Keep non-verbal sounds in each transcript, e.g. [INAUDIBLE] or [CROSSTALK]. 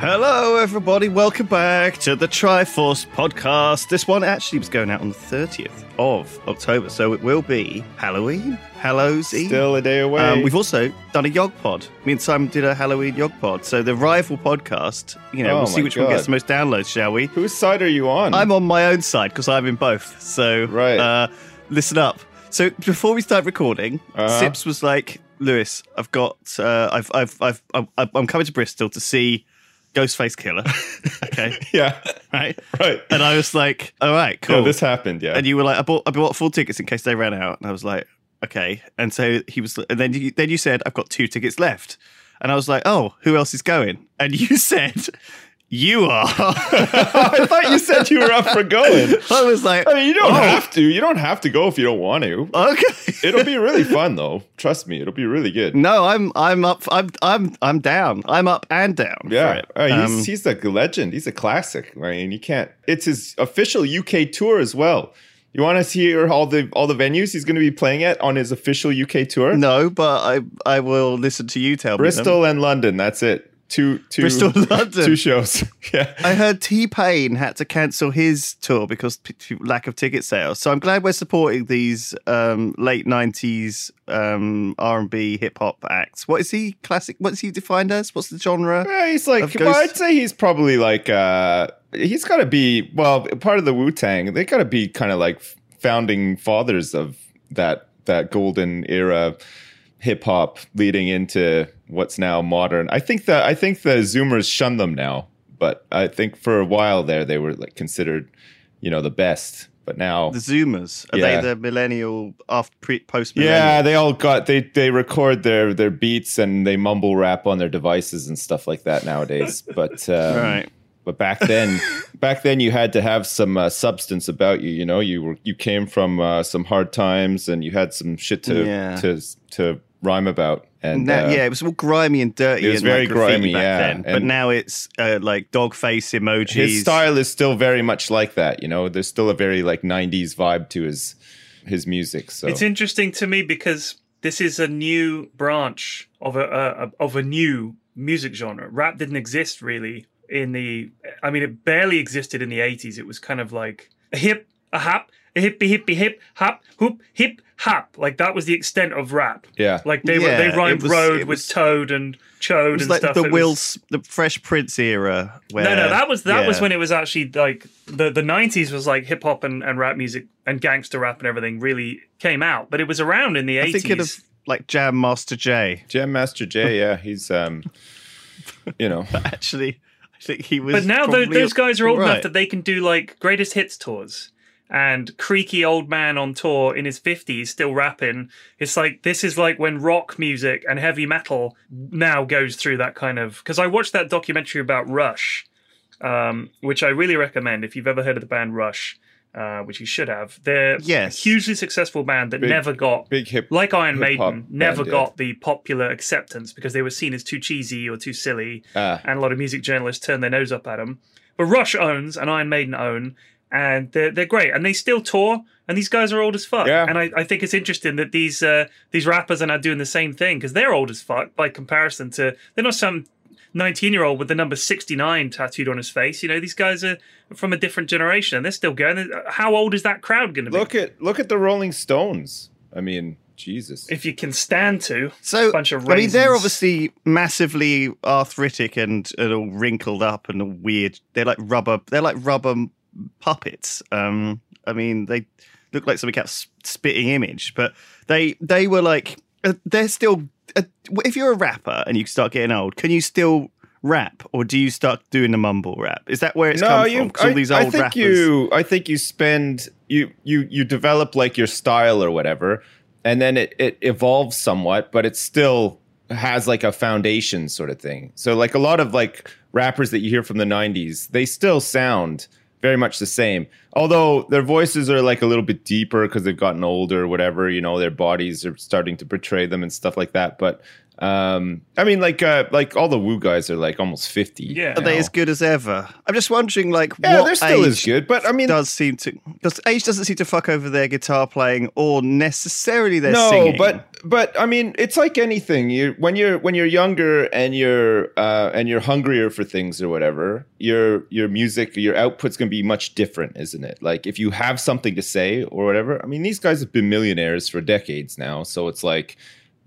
Hello, everybody. Welcome back to the Triforce podcast. This one actually was going out on the 30th of October, so it will be Halloween. Hallows Eve. Still a day away. Um, we've also done a Yog Pod. Me and Simon did a Halloween Yog Pod. So the rival podcast, you know, Oh we'll see my which one God. gets the most downloads, shall we? Whose side are you on? I'm on my own side because I'm in both. So Right. uh, listen up. So before we start recording, Uh-huh. Sips was like, "Lewis, I've got, uh, I've, I've, I've, I'm, I'm coming to Bristol to see Ghostface Killah." [LAUGHS] okay, yeah, right, [LAUGHS] right. and I was like, "All right, cool." No, this happened. Yeah. and you were like, "I bought, I bought full tickets in case they ran out," and I was like, "Okay." And so he was, and then you, then you said, "I've got two tickets left," and I was like, "Oh, who else is going?" And you [LAUGHS] said. You are. [LAUGHS] I thought you said you were up for going. [LAUGHS] I was like, I mean, you don't oh, have to. You don't have to go if you don't want to. Okay. It'll be really [LAUGHS] fun though. Trust me, it'll be really good. No, I'm I'm up. I'm I'm I'm down. I'm up and down. Yeah. Uh, he's, Um, he's a legend. He's a classic. I mean, you can't. It's his official UK tour as well. You want to hear all the all the venues he's going to be playing at on his official UK tour? no, but I I will listen to you tell me. Bristol and London. That's it. Two, two, Bristol, [LAUGHS] London. two shows. [LAUGHS] yeah. I heard T Pain had to cancel his tour because p- lack of ticket sales. So I'm glad we're supporting these um, late '90s um, R&B hip hop acts. What is he classic? What's he defined as? What's the genre? Yeah, he's like, well, I'd say he's probably like, uh, he's got to be, well, part of the Wu Tang. They got to be kind of like founding fathers of that that golden era hip hop leading into what's now modern. I think that I think the Zoomers shun them now, but I think for a while there they were like considered, you know, the best. But now, The Zoomers are Yeah. they the millennial after pre post? Millennial? Yeah, they all got they they record their their beats and they mumble rap on their devices and stuff like that nowadays. [LAUGHS] But um, Right. But back then, [LAUGHS] back then you had to have some uh, substance about you. You know, you were you came from uh, some hard times and you had some shit to Yeah. to to rhyme about. And Now, uh, yeah, it was all grimy and dirty. it was and very like grimy, back yeah, then. But and- now it's uh, like dog face emojis. his style is still very much like that. You know, there's still a very like '90s vibe to his his music. So It's interesting to me because this is a new branch of a, a of a new music genre. Rap didn't exist really in the. I mean, it barely existed in the '80s. It was kind of like a hip, a hop, a hippie hippie hip, hop, hoop, hip, hop. Like that was the extent of rap. yeah, Like they were they rhymed was- road it with was- toad and chode It was and like stuff. the It Will, was- the Fresh Prince era. Where, no, no, that was that was when it was actually like the the nineties was like hip hop and, and rap music and gangster rap and everything really came out, but it was around in the I eighties. think of like Jam Master Jay. Jam Master Jay. [LAUGHS] Yeah, he's um, you know, Actually, I think he was. But now tho- probably those guys are old right. enough that they can do like greatest hits tours. And creaky old man on tour in his fifties still rapping. It's like this is like when rock music and heavy metal now goes through that kind of. Because I watched that documentary about Rush, um, which I really recommend if you've ever heard of the band Rush, uh, which you should have. They're Yes. a hugely successful band that Big- never got big hip like Iron Maiden, never band, yeah. got the popular acceptance because they were seen as too cheesy or too silly, Ah. and a lot of music journalists turned their nose up at them. But Rush owns and Iron Maiden own, and they're they're great, and they still tour. And these guys are old as fuck. Yeah. And I, I think it's interesting that these uh, these rappers are now doing the same thing because they're old as fuck by comparison to they're not some 19 year old with the number 69 tattooed on his face. You know, these guys are from a different generation and they're still going. How old is that crowd going to be? look at look at the Rolling Stones. I mean, Jesus. if you can stand to. So bunch of I mean, they're obviously massively arthritic and, and all wrinkled up and all weird. They're like rubber. They're like rubber puppets. Um, I mean, they look like somebody kept spitting image, but they they were like uh, they're still. Uh, if you're a rapper and you start getting old, can you still rap, or do you start doing the mumble rap? Is that where it's no, come you. from? 'Cause all I, these I old think rappers. you. I think you spend you you you develop like your style or whatever, and then it it evolves somewhat, but it still has like a foundation sort of thing. So like a lot of like rappers that you hear from the '90s, they still sound very much the same. Although their voices are like a little bit deeper because they've gotten older whatever, you know, their bodies are starting to betray them and stuff like that. But um I mean like uh like all the Wu guys are like almost 50. Yeah. Are they as good as ever? I'm just wondering, like, Yeah, what they're still age as good, but I mean does seem to because age doesn't seem to fuck over their guitar playing or necessarily their no, singing. but but I mean, it's like anything. You when you're when you're younger and you're uh, and you're hungrier for things or whatever, your your music, your output's gonna be much different, isn't it? Like if you have something to say or whatever. I mean, these guys have been millionaires for decades now, so it's like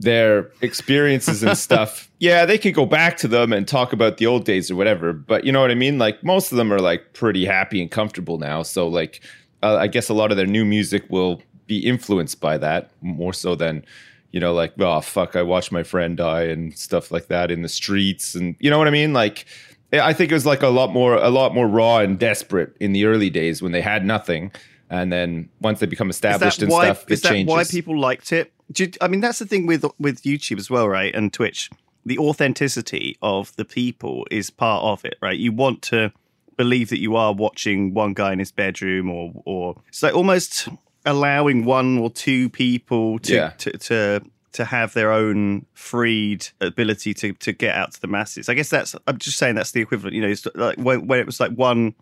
their experiences and [LAUGHS] stuff. Yeah, they could go back to them and talk about the old days or whatever. But you know what I mean? Like most of them are like pretty happy and comfortable now. So like, uh, I guess a lot of their new music will be influenced by that more so than you know like oh fuck i watched my friend die and stuff like that in the streets and you know what i mean like i think it was like a lot more a lot more raw and desperate in the early days when they had nothing and then once they become established and why? stuff it is that changes why people liked it? You- I mean, that's the thing with with YouTube as well, right? And Twitch, the authenticity of the people is part of it, right? You want to believe that you are watching one guy in his bedroom, or or it's like almost allowing one or two people to Yeah. to, to to have their own freed ability to to get out to the masses. I guess that's I'm just saying that's the equivalent. You know, it's like when, when it was like one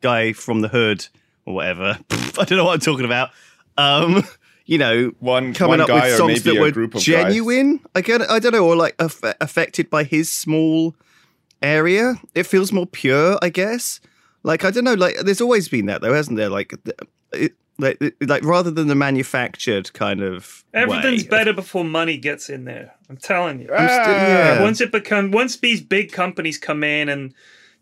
guy from the hood or whatever. [LAUGHS] I don't know what I'm talking about. Um, you know, One- coming one up guy with songs that were group guys. genuine. I get, I don't know, or like aff- affected by his small area. It feels more pure, I guess. Like I don't know, like there's always been that though, hasn't there? Like, it, like, it- like rather than the manufactured kind of Everything's way. better before money gets in there. I'm telling you. I'm still- ah, yeah. Once it become once these big companies come in and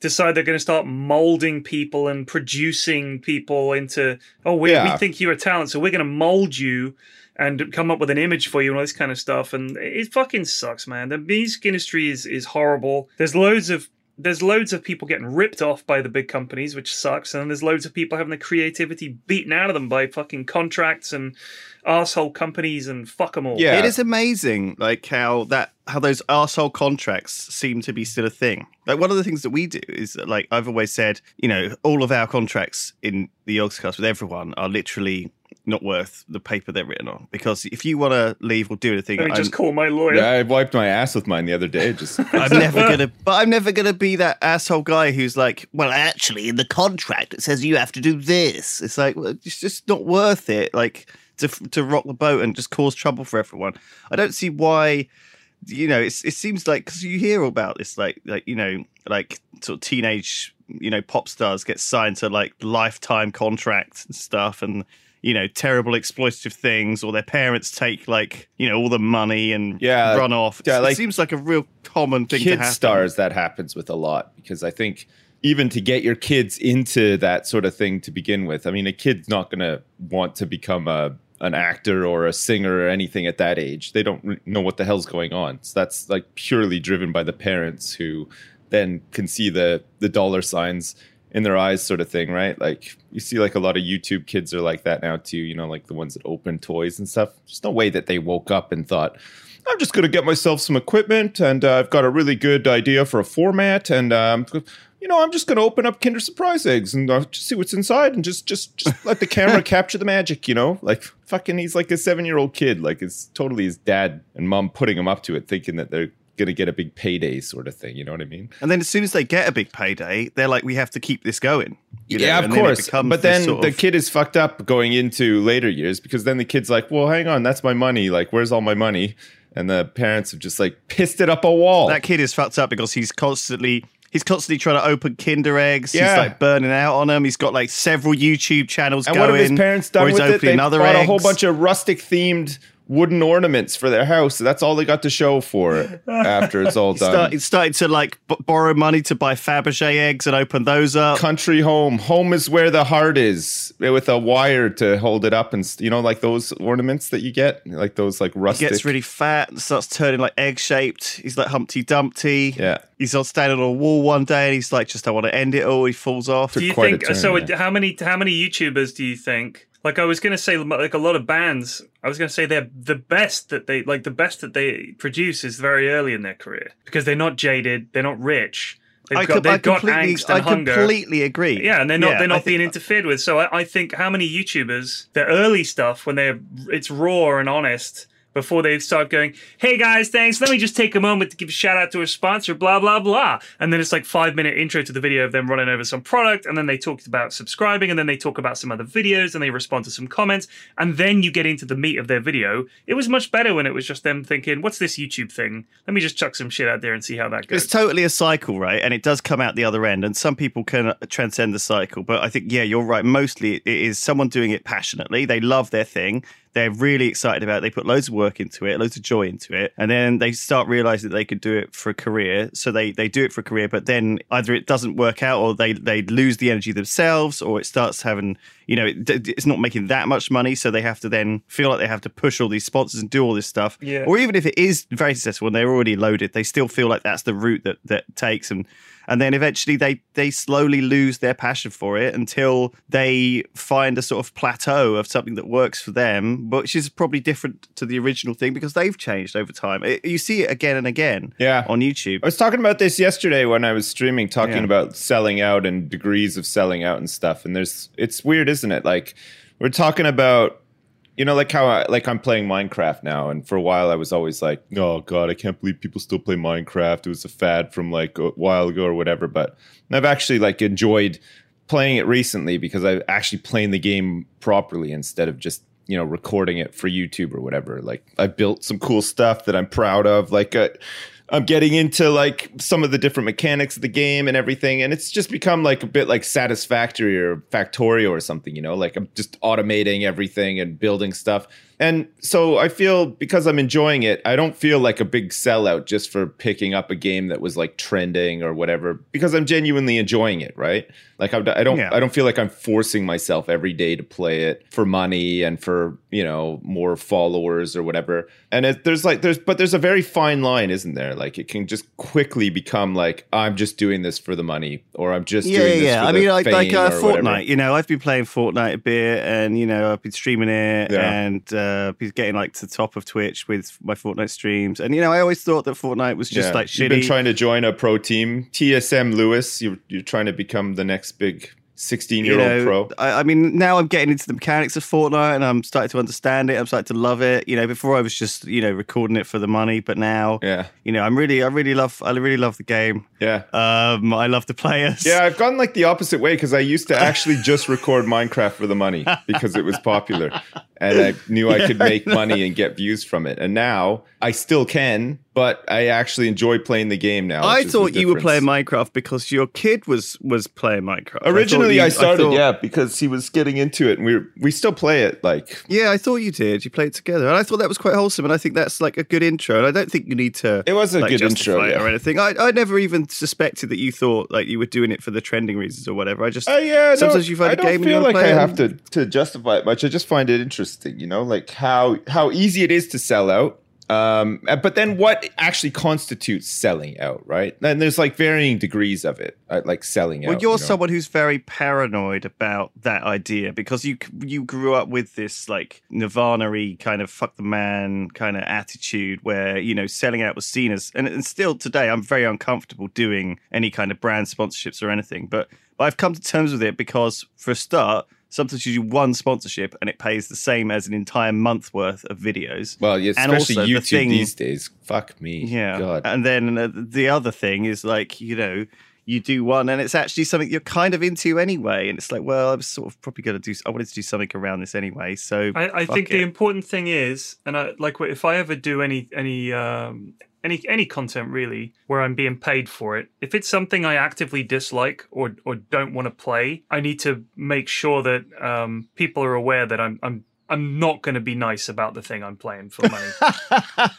decide they're going to start molding people and producing people into oh we, we think you're a talent so we're going to mold you and come up with an image for you and all this kind of stuff and it fucking sucks man. The music industry is is horrible. There's loads of there's loads of people getting ripped off by the big companies which sucks and there's loads of people having their creativity beaten out of them by fucking contracts and asshole companies and fuck them all Yeah. It is amazing, like how that how those asshole contracts seem to be still a thing. Like one of the things that we do is that, like I've always said, you know, all of our contracts in the Yogscast with everyone are literally not worth the paper they're written on. Because if you want to leave or do anything, let me I'm, just call my lawyer yeah, I wiped my ass with mine the other day. Just [LAUGHS] I'm never gonna, but I'm never gonna be that asshole guy who's like, well, actually, in the contract it says you have to do this. It's like well, it's just not worth it. Like to to rock the boat and just cause trouble for everyone. I don't see why. You know, it's, it seems like because you hear about this, like like you know, like sort of teenage, you know, pop stars get signed to like lifetime contracts and stuff, and you know, terrible exploitative things, or their parents take like you know all the money and Yeah, run off. yeah, it seems like a real common thing to kid happen. stars that happens with a lot because I think even to get your kids into that sort of thing to begin with, I mean, a kid's not going to want to become a an actor or a singer or anything at that age. They don't know what the hell's going on. So that's like purely driven by the parents who then can see the the dollar signs in their eyes sort of thing, right? Like you see like a lot of YouTube kids are like that now too, you know, like the ones that open toys and stuff. There's no way that they woke up and thought, I'm just going to get myself some equipment and uh, I've got a really good idea for a format and um, you know, I'm just going to open up Kinder Surprise eggs and uh, just see what's inside and just just just let the camera [LAUGHS] capture the magic, you know? Like fucking he's like a 7-year-old kid, like it's totally his dad and mom putting him up to it thinking that they're going to get a big payday sort of thing, you know what I mean? And then as soon as they get a big payday, they're like, we have to keep this going. you know, yeah, of and course. becomes But then the of- kid is fucked up going into later years because then the kid's like, "Well, hang on, that's my money. Like, where's all my money?" And the parents have just like pissed it up a wall. that kid is fucked up because he's constantly he's constantly trying to open Kinder eggs. Yeah. He's like burning out on them. He's got like several YouTube channels and going. what have his parents done with it? They bought eggs. a whole bunch of rustic themed wooden ornaments for their house. That's all they got to show for it after it's all [LAUGHS] done. Start, started to like b- borrow money to buy Fabergé eggs and open those up. Country home. Home is where the heart is, with a wire to hold it up, and st- you know, like those ornaments that you get, like those like rustic. Gets really fat and starts turning like egg shaped. He's like Humpty Dumpty. Yeah. He's on standing on a wall one day and he's like, just I want to end it all. He falls off. Do you think turn, so? yeah. How many how many YouTubers do you think? Like I was gonna say, like a lot of bands. I was gonna say they're the best that they like. The best that they produce is very early in their career because they're not jaded, they're not rich. They've I, got, they've I got completely, angst and I hunger. completely agree. Yeah, and they're not Yeah, they're not being interfered with. So I, I think how many YouTubers, their early stuff when they're it's raw and honest, before they start going, "Hey guys, thanks. Let me just take a moment to give a shout out to our sponsor." Blah blah blah, and then it's like five minute intro to the video of them running over some product, and then they talked about subscribing, and then they talk about some other videos, and they respond to some comments, and then you get into the meat of their video. It was much better when it was just them thinking, "What's this YouTube thing? Let me just chuck some shit out there and see how that goes." It's totally a cycle, right? And it does come out the other end. And some people can transcend the cycle. But I think, yeah, you're right. Mostly it is someone doing it passionately. They love their thing. They're really excited about it. They put loads of work into it, loads of joy into it. And then they start realizing that they could do it for a career. So they, they do it for a career, but then either it doesn't work out or they, they lose the energy themselves or it starts having, you know, it, it's not making that much money. So they have to then feel like they have to push all these sponsors and do all this stuff. Yeah. Or even if it is very successful and they're already loaded, they still feel like that's the route that that takes and and then eventually they they slowly lose their passion for it until they find a sort of plateau of something that works for them, which is probably different to the original thing because they've changed over time. It- you see it again and again Yeah. on YouTube. I was talking about this yesterday when I was streaming, talking Yeah. about selling out and degrees of selling out and stuff. And there's, it's weird, isn't it? Like we're talking about, you know, like how I, like I'm playing Minecraft now, and for a while I was always like, oh god, I can't believe people still play Minecraft. It was a fad from like a while ago or whatever. But I've actually like enjoyed playing it recently because I'm actually playing the game properly instead of just you know recording it for YouTube or whatever. Like I built some cool stuff that I'm proud of. Like uh, I'm getting into like some of the different mechanics of the game and everything, and it's just become like a bit like Satisfactory or Factorio or something. You know, like I'm just automating everything and building stuff. And so I feel because I'm enjoying it, I don't feel like a big sellout just for picking up a game that was like trending or whatever because I'm genuinely enjoying it, right? Like I I don't Yeah. I don't feel like I'm forcing myself every day to play it for money and for, you know, more followers or whatever. And it, there's like there's but there's a very fine line, isn't there? Like it can just quickly become like I'm just doing this for the money or I'm just yeah, doing yeah, this yeah. for I mean, like like uh, or whatever. Fortnite. You know, I've been playing Fortnite a bit, and you know, I've been streaming it, Yeah. and uh, been getting like to the top of Twitch with my Fortnite streams. And you know, I always thought that Fortnite was just Yeah. like You've been trying to join a pro team. TSM Lewis, you're you're trying to become the next big 16 year you old pro. I, I mean, now I'm getting into the mechanics of Fortnite, and I'm starting to understand it. I'm starting to love it. You know, before I was just you know recording it for the money, but now, Yeah. you know, I'm really, I really love, I really love the game. Yeah. Um, I love the players. Yeah, I've gone like the opposite way because I used to [LAUGHS] actually just record Minecraft for the money because it was popular and I [LAUGHS] knew I could make money and get views from it. And now I still can, but I actually enjoy playing the game now. I which is the thought you were playing Minecraft because your kid was was playing Minecraft. I Originally, you- I, started, thought- yeah, because he was getting into it, and we we still play it. Like Yeah, I thought you did. You played together, and I thought that was quite wholesome. And I think that's like a good intro. And I don't think you need to. It was a like, good intro, yeah. or anything. I, I never even suspected that you thought like you were doing it for the trending reasons or whatever. I just Uh, yeah, sometimes no, you find I a don't game and feel you like I have to to justify it much. I just find it interesting, you know, like how how easy it is to sell out. Um, uh, but then what actually constitutes selling out, right? And there's like varying degrees of it, uh, like selling Well, out. Well, you're you know? someone who's very paranoid about that idea because you you grew up with this like Nirvana-y kind of fuck the man kind of attitude where you know selling out was seen as and, and still today I'm very uncomfortable doing any kind of brand sponsorships or anything, but, but I've come to terms with it because for a start. Sometimes you do one sponsorship and it pays the same as an entire month worth of videos. well, yeah, and especially also the YouTube thing- these days. Fuck me, Yeah. God. And then uh, the other thing is like, you know, you do one and it's actually something you're kind of into anyway. And it's like, well, I was sort of probably going to do, I wanted to do something around this anyway. So I, I think it. the important thing is, and I like if I ever do any any um, any any content really where I'm being paid for it, if it's something I actively dislike or or don't want to play, I need to make sure that um, people are aware that I'm I'm I'm not going to be nice about the thing I'm playing for money.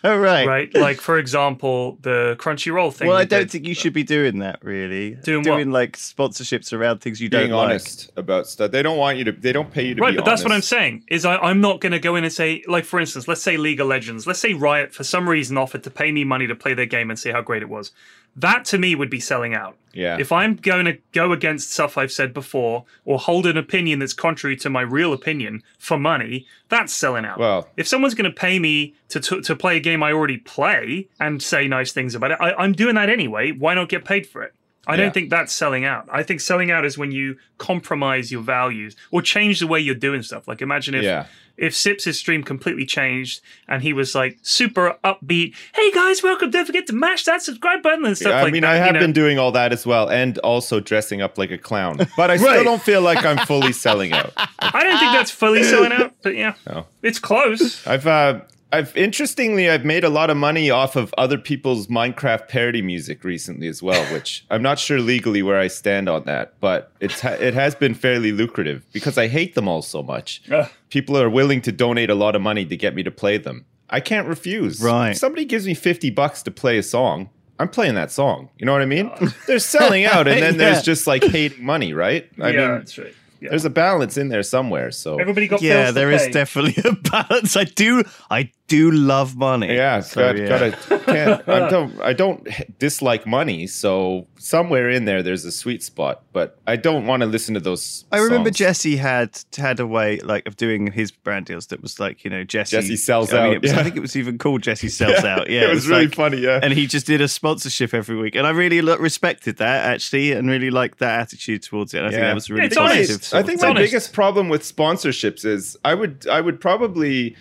All [LAUGHS] right. right? Like for example, the Crunchyroll thing. Well, I don't did. think you should be doing that. Really, Doing what? like sponsorships around things you Being don't like. honest about stuff. They don't want you to. They don't pay you to Right, be but that's what I'm saying. Is I, I'm not going to go in and say, like, for instance, let's say League of Legends. Let's say Riot, for some reason, offered to pay me money to play their game and see how great it was. That to me would be selling out. Yeah. If I'm going to go against stuff I've said before or hold an opinion that's contrary to my real opinion for money, that's selling out. Well- if someone's going to pay me to, to to play a game I already play and say nice things about it, I, I'm doing that anyway. Why not get paid for it? I Yeah. don't think that's selling out. I think selling out is when you compromise your values or change the way you're doing stuff. Like imagine if Yeah. if Sips' stream completely changed and he was like super upbeat, hey guys, welcome, don't forget to mash that subscribe button and stuff I like mean, that. I you have know? been doing all that as well, and also dressing up like a clown. But I [LAUGHS] still don't feel like I'm fully [LAUGHS] selling out. I don't think that's fully selling out, but yeah, No. it's close. I've uh, I've interestingly I've made a lot of money off of other people's Minecraft parody music recently as well, which [LAUGHS] I'm not sure legally where I stand on that, but it's ha- it has been fairly lucrative because I hate them all so much. Ugh. People are willing to donate a lot of money to get me to play them. I can't refuse. Right. If somebody gives me 50 bucks to play a song, I'm playing that song. You know what I mean? Uh. [LAUGHS] They're selling out and then [LAUGHS] Yeah. there's just like hating money, right? I yeah, mean, that's right. Yeah. there's a balance in there somewhere, so Everybody got Yeah, bills to there is pay. definitely a balance. I do, I do love money. Yeah, So, got, yeah. gotta can't. I don't. I don't dislike money, so somewhere in there, there's a sweet spot. But I don't want to listen to those. I remember. Jesse had had a way like of doing his brand deals that was like you know Jesse Jesse sells I mean, out, was- yeah. I think it was even called Jesse [LAUGHS] sells out. Yeah, it was, really like- funny. Yeah, And he just did a sponsorship every week, and I really lo- respected that actually, and really liked that attitude towards it. I think that was really It's honest. positive. I think of my honest. biggest problem with sponsorships is I would I would probably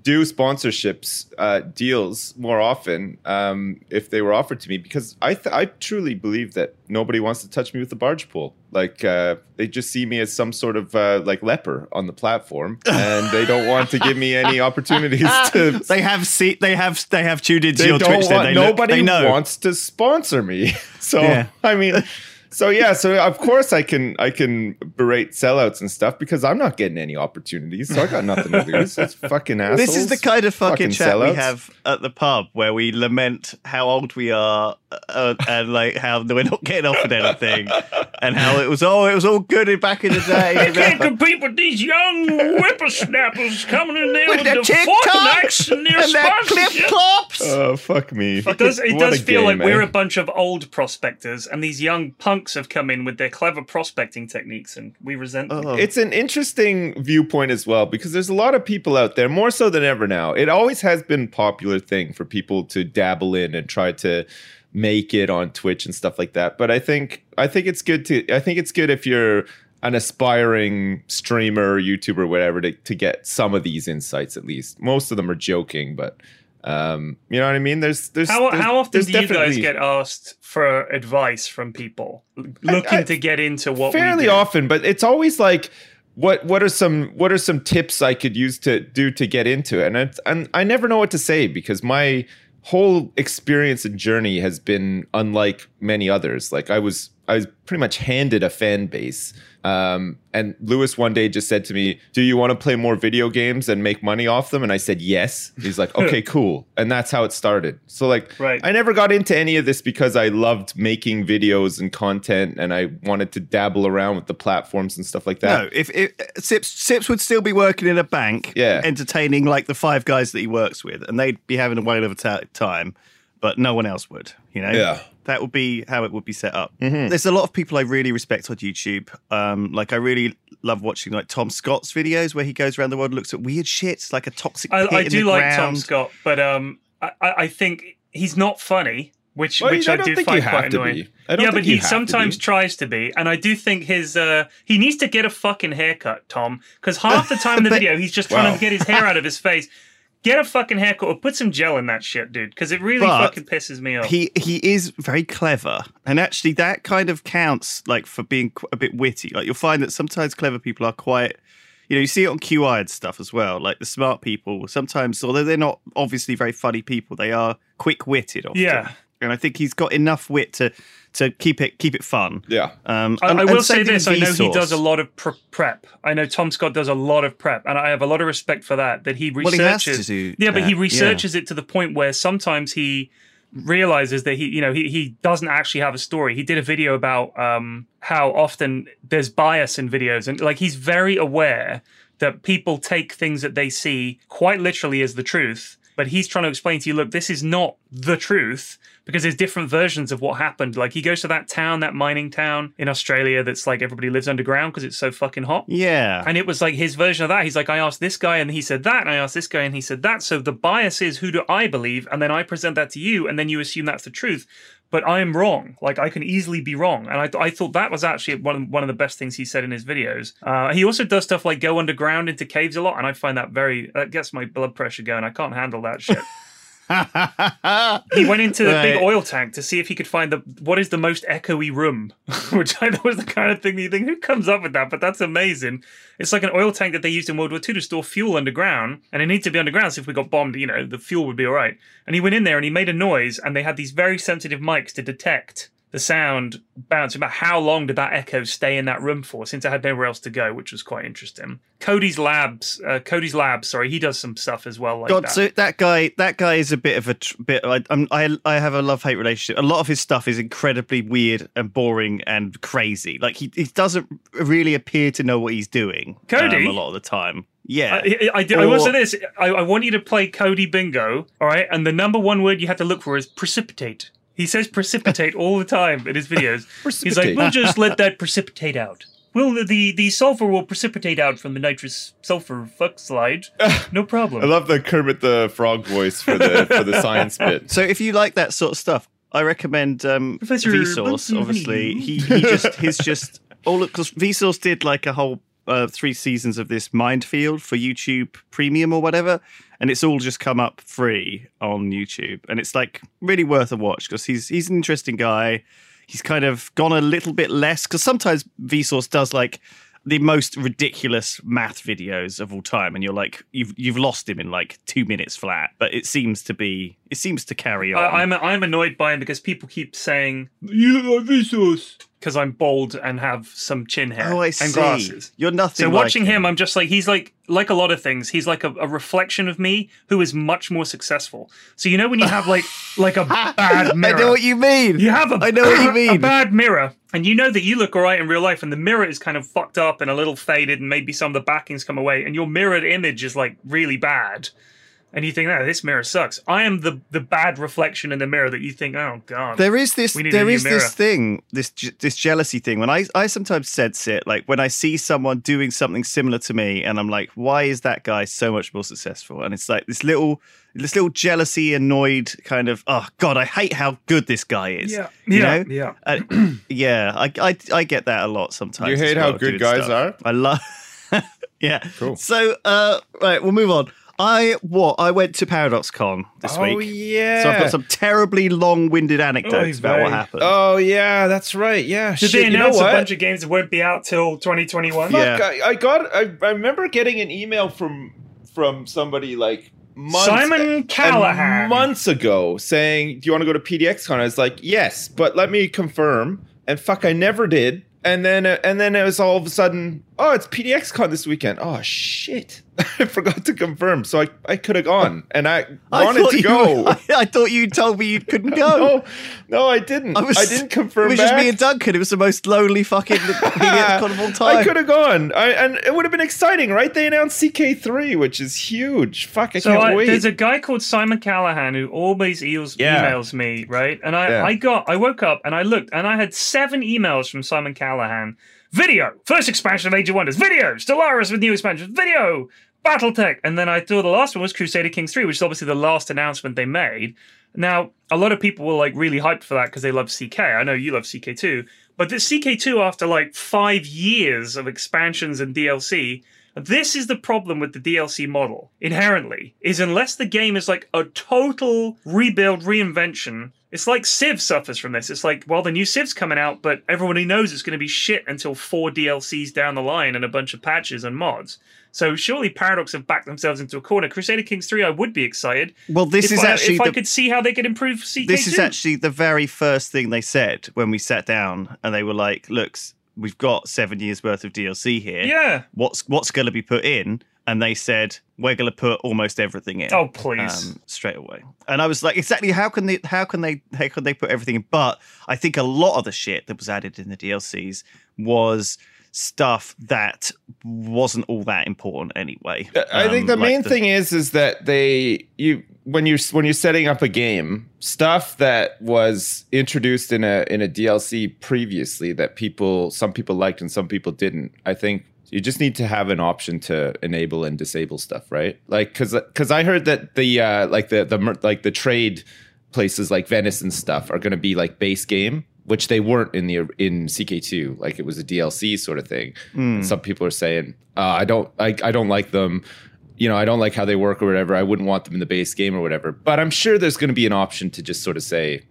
do sponsorships uh, deals more often um, if they were offered to me because I th- I truly believe that nobody wants to touch me with a barge pole. Like uh, they just see me as some sort of uh, like leper on the platform, [LAUGHS] and they don't want to give me any opportunities [LAUGHS] to. They have see, they have they have tuned into They your Twitch. then want, they look- nobody they know. wants to sponsor me. [LAUGHS] So Yeah. I mean, so yeah, so of course I can I can berate sellouts and stuff because I'm not getting any opportunities. So I got nothing to [LAUGHS] lose. That's fucking assholes. This is the kind of fucking, chat we have at the pub where we lament how old we are uh, and like how we're not getting offered anything and how it was oh it was all good back in the [LAUGHS] day. I can't compete with these young whippersnappers coming in there with, With the the Fortnite's and their and their clip sponsorship. clops. Oh fuck me! It does, it does feel game, like we're eh? a bunch of old prospectors, and these young punks have come in with their clever prospecting techniques, and we resent them. Oh. It's an interesting viewpoint as well because there's a lot of people out there, more so than ever now. It always has been popular thing for people to dabble in and try to make it on Twitch and stuff like that. But I think I think it's good to I think it's good if you're an aspiring streamer, YouTuber, whatever, to, to get some of these insights at least. Most of them are joking, but um, you know what I mean? There's there's How, there's- how often there's do you guys get asked for advice from people looking I- to get into what fairly we do? often, but it's always like what what are some what are some tips I could use to do to get into it? And it's, and I never know what to say because my whole experience and journey has been unlike many others. Like I was I was pretty much handed a fan base. Um, and Lewis one day just said to me, "Do you want to play more video games and make money off them?" And I said, "Yes." He's like, "Okay, [LAUGHS] cool." And that's how it started. So like, Right. I never got into any of this because I loved making videos and content, and I wanted to dabble around with the platforms and stuff like that. No, if, if Sips Sips would still be working in a bank, Yeah. entertaining like the five guys that he works with, and they'd be having a whale of a time, but no one else would. You know, Yeah. that would be how it would be set up. Mhm. There's a lot of people I really respect on YouTube. Um, like I really love watching like Tom Scott's videos where he goes around the world and looks at weird shit, like a toxic. I, pit I in do the like Tom. Scott, but um, I, I I think he's not funny, which Well, which I I, don't think find you quite to annoying. be. I don't yeah, think but he have to sometimes tries to be, and I do think his uh, he needs to get a fucking haircut, Tom, because half the time in the [LAUGHS] But- video he's just trying Wow. to get his hair out of his [LAUGHS] face. Get a fucking haircut or put some gel in that shit, dude, because it really But fucking pisses me off. He he is very clever, and actually that kind of counts like for being a bit witty. Like you'll find that sometimes clever people are quite, you know, you see it on QI and stuff as well. Like the smart people sometimes, although they're not obviously very funny people, they are quick witted. Often. Yeah. and I think he's got enough wit to to keep it keep it fun. Yeah. Um, I, and- I and will say this: I know he does a lot of pr- prep. I know Tom Scott does a lot of prep, and I have a lot of respect for that. That he Well, he has researches. to do yeah, but he that, yeah. researches it to the point where sometimes he realizes that he, you know, he he doesn't actually have a story. He did a video about um, how often there's bias in videos, and like he's very aware that people take things that they see quite literally as the truth. But he's trying to explain to you, look, this is not the truth because there's different versions of what happened. Like he goes to that town, that mining town in Australia that's like everybody lives underground because it's so fucking hot. Yeah, And it was like his version of that. He's like, I asked this guy and he said that, and I asked this guy and he said that. So the bias is who do I believe? And then I present that to you, and then you assume that's the truth. But I am wrong. Like I can easily be wrong, and I, th- I thought that was actually one of, one of the best things he said in his videos. Uh, he also does stuff like go underground into caves a lot, and I find that very that gets my blood pressure going. I can't handle that shit. [LAUGHS] [LAUGHS] He went into the big oil tank to see if he could find the what is the most echoey room, [LAUGHS] which I thought was the kind of thing that you think who comes up with that, but that's amazing. It's like an oil tank that they used in World War II to store fuel underground, and it needs to be underground. So if we got bombed, you know, the fuel would be all right. And he went in there and he made a noise, and they had these very sensitive mics to detect the sound bouncing about how long did that echo stay in that room for since I had nowhere else to go, which was quite interesting. Cody's labs, uh, Cody's labs, sorry, he does some stuff as well like God, that. so that guy, that guy is a bit of a tr- bit. I, I'm, I, I have a love hate relationship. A lot of his stuff is incredibly weird and boring and crazy. Like he, he doesn't really appear to know what he's doing. Cody? um, a lot of the time. Yeah, I, I, I, I will say this. I, I want you to play Cody Bingo, all right? And the number one word you have to look for is precipitate. He says precipitate all the time in his videos. [LAUGHS] He's like, we'll just let that precipitate out. Will the the sulfur will precipitate out from the nitrous sulfur fuck slide? [LAUGHS] No problem. I love the Kermit the Frog voice for the for the science [LAUGHS] bit. So if you like that sort of stuff, I recommend um, Professor Vsauce. Bunsen Obviously, he, he just he's just all because Vsauce did like a whole uh, three seasons of this Mindfield for YouTube Premium or whatever, and it's all just come up free on YouTube, and it's like really worth a watch because he's he's an interesting guy. He's kind of gone a little bit less because sometimes Vsauce does like the most ridiculous math videos of all time, and you're like you've you've lost him in like two minutes flat. But it seems to be it seems to carry on. I, I'm I'm annoyed by him because people keep saying you look like Vsauce because I'm bald and have some chin hair Oh, I and glasses. You're nothing. So like watching him, I'm just like he's like like a lot of things. He's like a, a reflection of me who is much more successful. So you know when you have like [LAUGHS] like a bad mirror. I know what you mean. You have a I know what you a mean. bad mirror, and you know that you look alright in real life, and the mirror is kind of fucked up and a little faded, and maybe some of the backings come away, and your mirrored image is like really bad. And you think, oh, this mirror sucks. I am the the bad reflection in the mirror that you think, oh god. There is this. We need a There new is mirror. this thing. This this jealousy thing. When I I sometimes sense it. Like when I see someone doing something similar to me, and I'm like, why is that guy so much more successful? And it's like this little this little jealousy, annoyed kind of. Oh God, I hate how good this guy is. yeah, You yeah, know? yeah. Uh, [CLEARS THROAT] yeah, I, I I get that a lot sometimes. You as hate how good guys stuff. are? I love. [LAUGHS] yeah. Cool. So, uh, right, we'll move on. I what? I went to Paradox Con this Oh week. Oh yeah. So I've got some terribly long-winded anecdotes Oy about what happened. Oh yeah, that's right. Yeah. Did Shit, they you know announce a bunch of games that won't be out till 2021? Yeah. I, I got. I, I remember getting an email from from somebody like months, Simon and Callahan. months ago saying, "Do you want to go to PDXCon?" I was like, "Yes, but let me confirm." And fuck, I never did. And then uh, and then it was all of a sudden, oh, it's PDXCon this weekend. Oh shit, [LAUGHS] I forgot to confirm. So I, I could have gone, and I I wanted thought to you- go. [LAUGHS] I, I thought you told me you couldn't go. no, no, I didn't. I, was- didn't confirm. It was just me and Duncan. It was the most lonely fucking PDX Con of all I could have gone, I, and it would have been exciting, right? They announced CK3, which is huge. Fuck, I So can't I, wait. there's a guy called Simon Callahan who always eels, Yeah. emails me, right? And I, Yeah. I got, I woke up and I looked, and I had seven emails from Simon Callahan. Video, first expansion of Age of Wonders. Video, Stellaris with new expansions. Video, BattleTech, and then I thought the last one was Crusader Kings 3, which is obviously the last announcement they made. Now, a lot of people were like really hyped for that because they love CK. I know you love CK too, but this CK2 after like five years of expansions and DLC, this is the problem with the DLC model inherently is unless the game is like a total rebuild reinvention It's like Civ suffers from this. It's like, well, the new Civ's coming out, but everybody knows it's going to be shit until four DLCs down the line and a bunch of patches and mods. So surely Paradox have backed themselves into a corner. Crusader Kings 3, I would be excited. Well, this if is I, actually if I the- could see how they could improve CK2. this is actually the very first thing they said when we sat down and they were like look we've got seven years worth of dlc here Yeah. what's what's going to be put in and they said we're going to put almost everything in Oh, please. um, straight away and i was like exactly how can they how can they how can they put everything in but i think a lot of the shit that was added in the dlcs was stuff that wasn't all that important anyway I think the Um, like main thing is is that they you when you're when you're setting up a game, stuff that was introduced in a in a DLC previously that people some people liked and some people didn't. I think you just need to have an option to enable and disable stuff, right? Like cuz cuz I heard that the uh like the the like the trade places like Venice and stuff are going to be like base game which they weren't in the in CK2 like it was a DLC sort of thing. And some people are saying uh, I don't I, I don't like them you know, I don't like how they work or whatever. I wouldn't want them in the base game or whatever. But I'm sure there's going to be an option to just sort of say,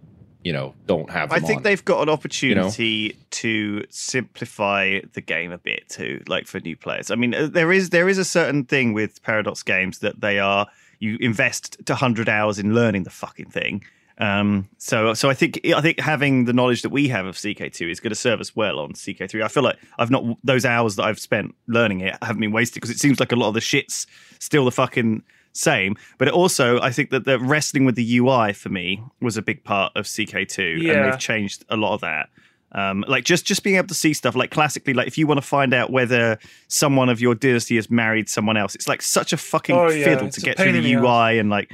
you know, don't have I think on. they've got an opportunity to simplify the game a bit too, like for new players. I mean, uh, there is there is a certain thing with Paradox games that they are you invest to hundred hours in learning the fucking thing. Um, so so I think I think having the knowledge that we have of CK2 is going to serve us well on CK3. I feel like I've not those hours that I've spent learning it haven't been wasted because it seems like a lot of the shit's still the fucking same. But it also, I think that the wrestling with the UI for me was a big part of CK2, and they've changed a lot of that. Um, like just just being able to see stuff like classically, like if you want to find out whether someone of your dynasty has married someone else, it's like such a fucking Oh, yeah, fiddle it's to get through the UI and like,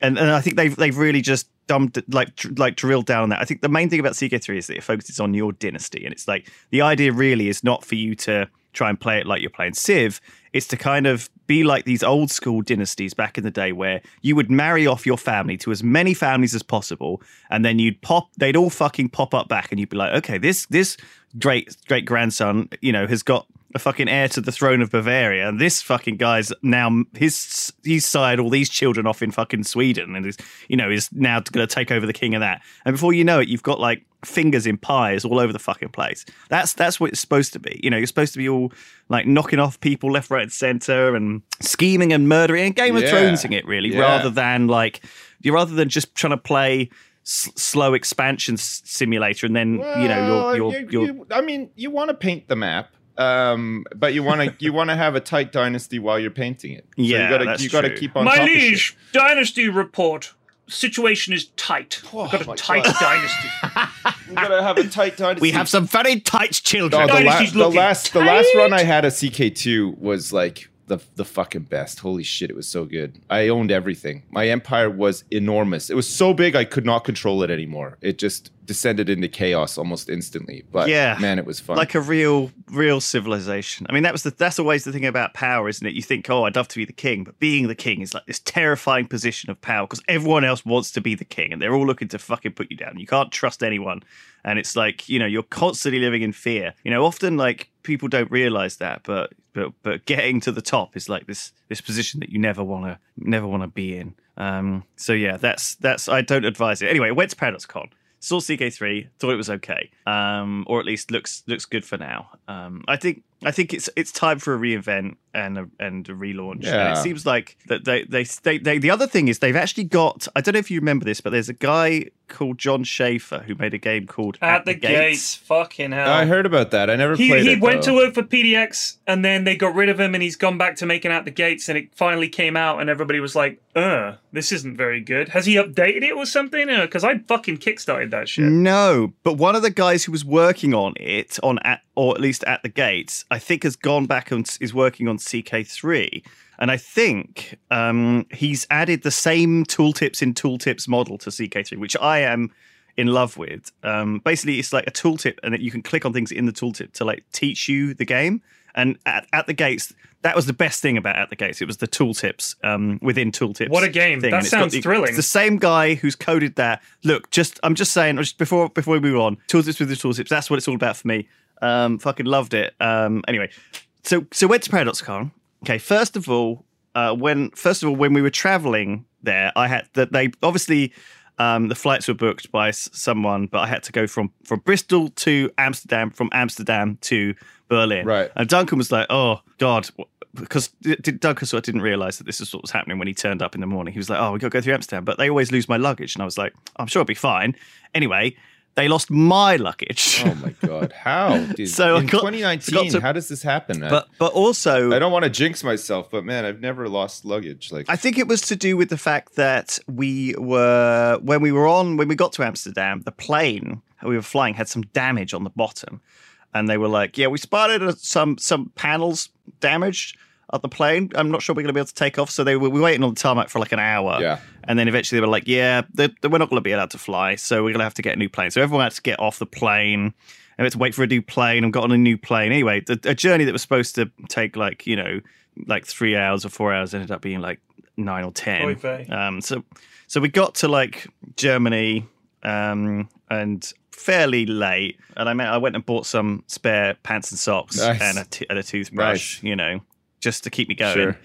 and, and I think they've they've really just dumped it, like dr- like drilled down on that. I think the main thing about CK3 is that it focuses on your dynasty, and it's like the idea really is not for you to try and play it like you're playing Civ. It's to kind of be like these old school dynasties back in the day where you would marry off your family to as many families as possible, and then you'd pop, they'd all fucking pop up back, and you'd be like, okay, this this great great grandson, you know, has got a fucking heir to the throne of Bavaria, and this fucking guy's now his he's sired all these children off in fucking Sweden, and is you know is now going to take over the king of that. And before you know it, you've got like fingers in pies all over the fucking place. That's that's what it's supposed to be. You know, you're supposed to be all like knocking off people left, right, and center, and scheming and murdering, and Game of Yeah. Thronesing it really, Yeah. rather than like you rather than just trying to play. Slow expansion s- simulator, and then you know you're, you- you're, you're you- I mean, you want to paint the map, um, but you want to you want to have a tight dynasty while you're painting it. So Yeah, you gotta, that's you got to true. keep on My top of shit. liege, dynasty report. Situation is tight. Oh, We've got a tight God. dynasty. [LAUGHS] You gotta have a tight dynasty. we have some very tight children. Oh, the, la- the looking last the last run. I had a CK2 was like the the fucking best. Holy shit, it was so good. I owned everything. My empire was enormous. It was so big I could not control it anymore. It just descended into chaos almost instantly. But Yeah. man, it was fun. like a real real civilization. I mean that was the that's always the thing about power isn't it? You think oh i'd love to be the king but being the king is like this terrifying position of power because everyone else wants to be the king and they're all looking to fucking put you down. You can't trust anyone. And it's like you know you're constantly living in fear. You know often like people don't realize that but but but getting to the top is like this this position that you never want to never want to be in. Um so yeah that's that's i don't advise it. Anyway it went to paradox con saw CK3, thought it was okay, um, or at least looks looks good for now. Um, I think I think it's it's time for a reinvent and a, and a relaunch. And Yeah. it seems like that they, they they they the other thing is they've actually got I don't know if you remember this, but there's a guy called Jon Shafer who made a game called At the gates. Fucking hell. I heard about that. I never he, played he it. went though. to work for PDX and then they got rid of him and he's gone back to making out the gates and it finally came out and everybody was like, uh, this isn't very good. Has he updated it or something? Because I fucking kickstarted that shit. No, but one of the guys who was working on it on at or at least at the gates, I think has gone back and is working on CK3. And I think um, he's added the same tooltips in tooltips model to CK3, which I am in love with. Um, basically, it's like a tooltip, and that you can click on things in the tooltip to like teach you the game. And at, at the gates, that was the best thing about at the gates. It was the tooltips um, within tooltips. What a game. thing. That sounds the- thrilling. It's the same guy who's coded that. Look, just I'm just saying, just before before we move on, tooltips with the tooltips. That's what it's all about for me. Um, fucking loved it. Um, anyway, so so went to ParadoxCon. Okay, first of all, uh, when first of all when we were traveling there, I had that they obviously Um, the flights were booked by s- someone, but I had to go from from Bristol to Amsterdam, from Amsterdam to Berlin. Right. And Duncan was like, "Oh God." Because Duncan sort of didn't realize that this is what was happening when he turned up in the morning. He was like, "Oh, we got to go through Amsterdam," but they always lose my luggage, and I was like, "I'm sure it'll be fine." Anyway, they lost my luggage. Oh my god, how? [LAUGHS] Dude, So in got- 2019, to- how does this happen, man? but but also, I don't want to jinx myself, but man, I've never lost luggage. Like, I think it was to do with the fact that we were when we were on when we got to Amsterdam, the plane we were flying had some damage on the bottom, and they were like, "Yeah, we spotted uh, some some panels damaged at the plane. I'm not sure we're going to be able to take off." So they were we were waiting on the tarmac for like an hour, Yeah. and then eventually they were like, "Yeah, they, they- we're not going to be allowed to fly, so we're going to have to get a new plane." So everyone had to get off the plane. And we had to wait for a new plane and got on a new plane. Anyway, the, a journey that was supposed to take like, you know, like three hours or four hours ended up being like nine or ten. Um, so so we got to like Germany um, and fairly late, and I mean I went and bought some spare pants and socks Nice. and a t- and a toothbrush, you know, just to keep me going. Sure.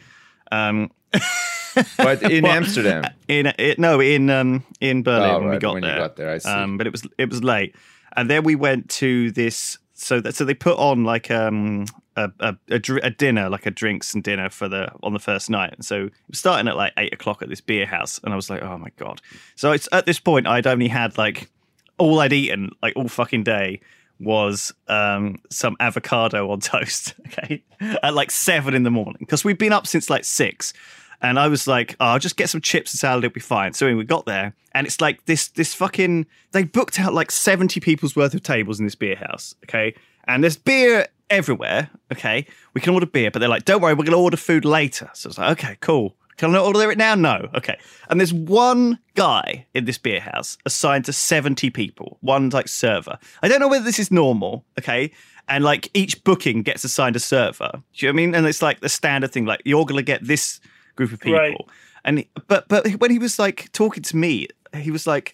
Um, [LAUGHS] but in Well, Amsterdam, in it, no in um in Berlin Oh, when we got when you there. got there, I see. Um, but it was it was late, and then we went to this. So that so they put on like um a a, a, a dinner like a drinks and dinner for the on the first night. And so it was starting at like eight o'clock at this beer house, and I was like, oh my god. So it's at this point I'd only had like all I'd eaten like all fucking day was um some avocado on [LAUGHS] toast. Okay, at like seven in the morning because we'd been up since like six. And I was like, oh, I'll just get some chips and salad, it'll be fine. So we got there, and it's like this this fucking they booked out like 70 people's worth of tables in this beer house, okay? And there's beer everywhere, okay? We can order beer, but they're like, don't worry, we're gonna order food later. So it's like, okay, cool. Can I order it now? No. Okay. And there's one guy in this beer house assigned to 70 people, one like server. I don't know whether this is normal, okay? And like each booking gets assigned a server. Do you know what I mean? And it's like the standard thing, like you're gonna get this group of people. Right. And but but when he was like talking to me, he was like,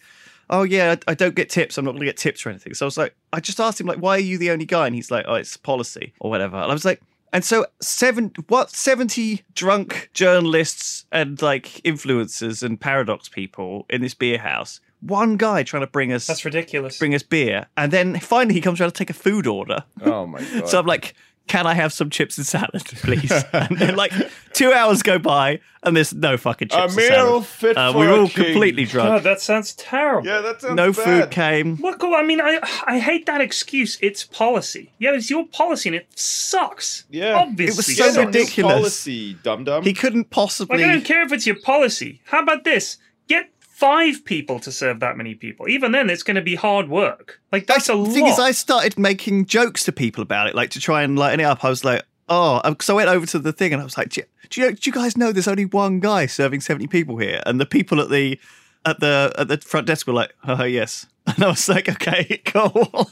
"Oh yeah, I I don't get tips. I'm not going to get tips or anything." So I was like, I just asked him like, "Why are you the only guy?" And he's like, "Oh, it's policy or whatever." And I was like, and so seven what seventy drunk journalists and like influencers and paradox people in this beer house. One guy trying to bring us That's ridiculous. bring us beer, and then finally he comes around to take a food order. oh my god. [LAUGHS] So I'm like, can I have some chips and salad, [LAUGHS] please? and then like two hours go by and there's no fucking chips and meal salad. fit Uh, for we were a all king. completely God, drunk. that sounds terrible. Yeah, that sounds no bad. food came. Look, I mean, I I hate that excuse. It's policy. Yeah, it's your policy, and it sucks. Yeah. obviously, It was so Get ridiculous. Policy, dum dum. He couldn't Like, possibly. I don't care if it's your policy. How about this? Get five people to serve that many people. Even then, it's going to be hard work. Like that's a the lot. thing is, I started making jokes to people about it, like to try and lighten it up. I was like, oh, um, because I went over to the thing and I was like, do you, know, do you guys know there's only one guy serving 70 people here? And the people at the at the at the front desk were like, oh yes. [LAUGHS] And I was like, okay, [LAUGHS] cool, [LAUGHS]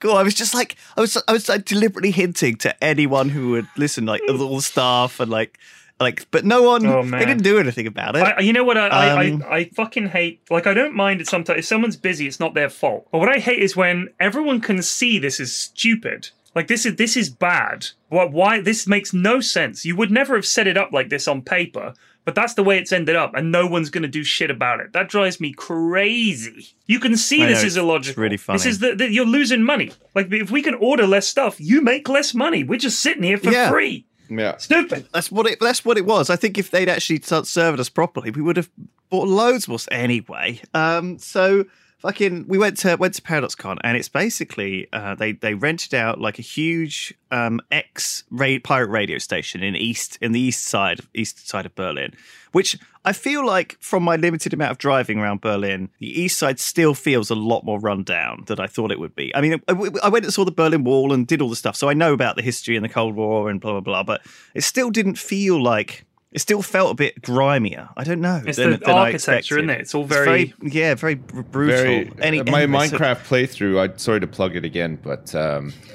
cool. I was just like, I was, I was like deliberately hinting to anyone who would listen, like all the staff and like, like, but no one, Oh, they didn't do anything about it. I, you know what I, I, Um, I I fucking hate. Like I don't mind it sometimes. If someone's busy, it's not their fault. But what I hate is when everyone can see this is stupid. Like this is this is bad. What? Why? This makes no sense. You would never have set it up like this on paper. But that's the way it's ended up, and no one's going to do shit about it. That drives me crazy. You can see I this know, is illogical. really This is that you're losing money. Like if we can order less stuff, you make less money. We're just sitting here for Yeah. free. Yeah. Stupid. That's what it. That's what it was. I think if they'd actually served us properly, we would have bought loads more. Anyway, um, so fucking, we went to went to Paradox Con, and it's basically uh, they they rented out like a huge um ex ra- pirate radio station in east in the east side east side of Berlin, which I feel like from my limited amount of driving around Berlin, the east side still feels a lot more run down than I thought it would be. I mean, I went and saw the Berlin Wall and did all the stuff, so I know about the history and the Cold War and blah blah blah. But it still didn't feel like it still felt a bit grimier. I don't know. It's than- the than architecture, expected. isn't it? It's all very- yeah, very br- brutal. Very, Any- uh, my anyway, so- Minecraft playthrough. I sorry to plug it again, but um, [LAUGHS]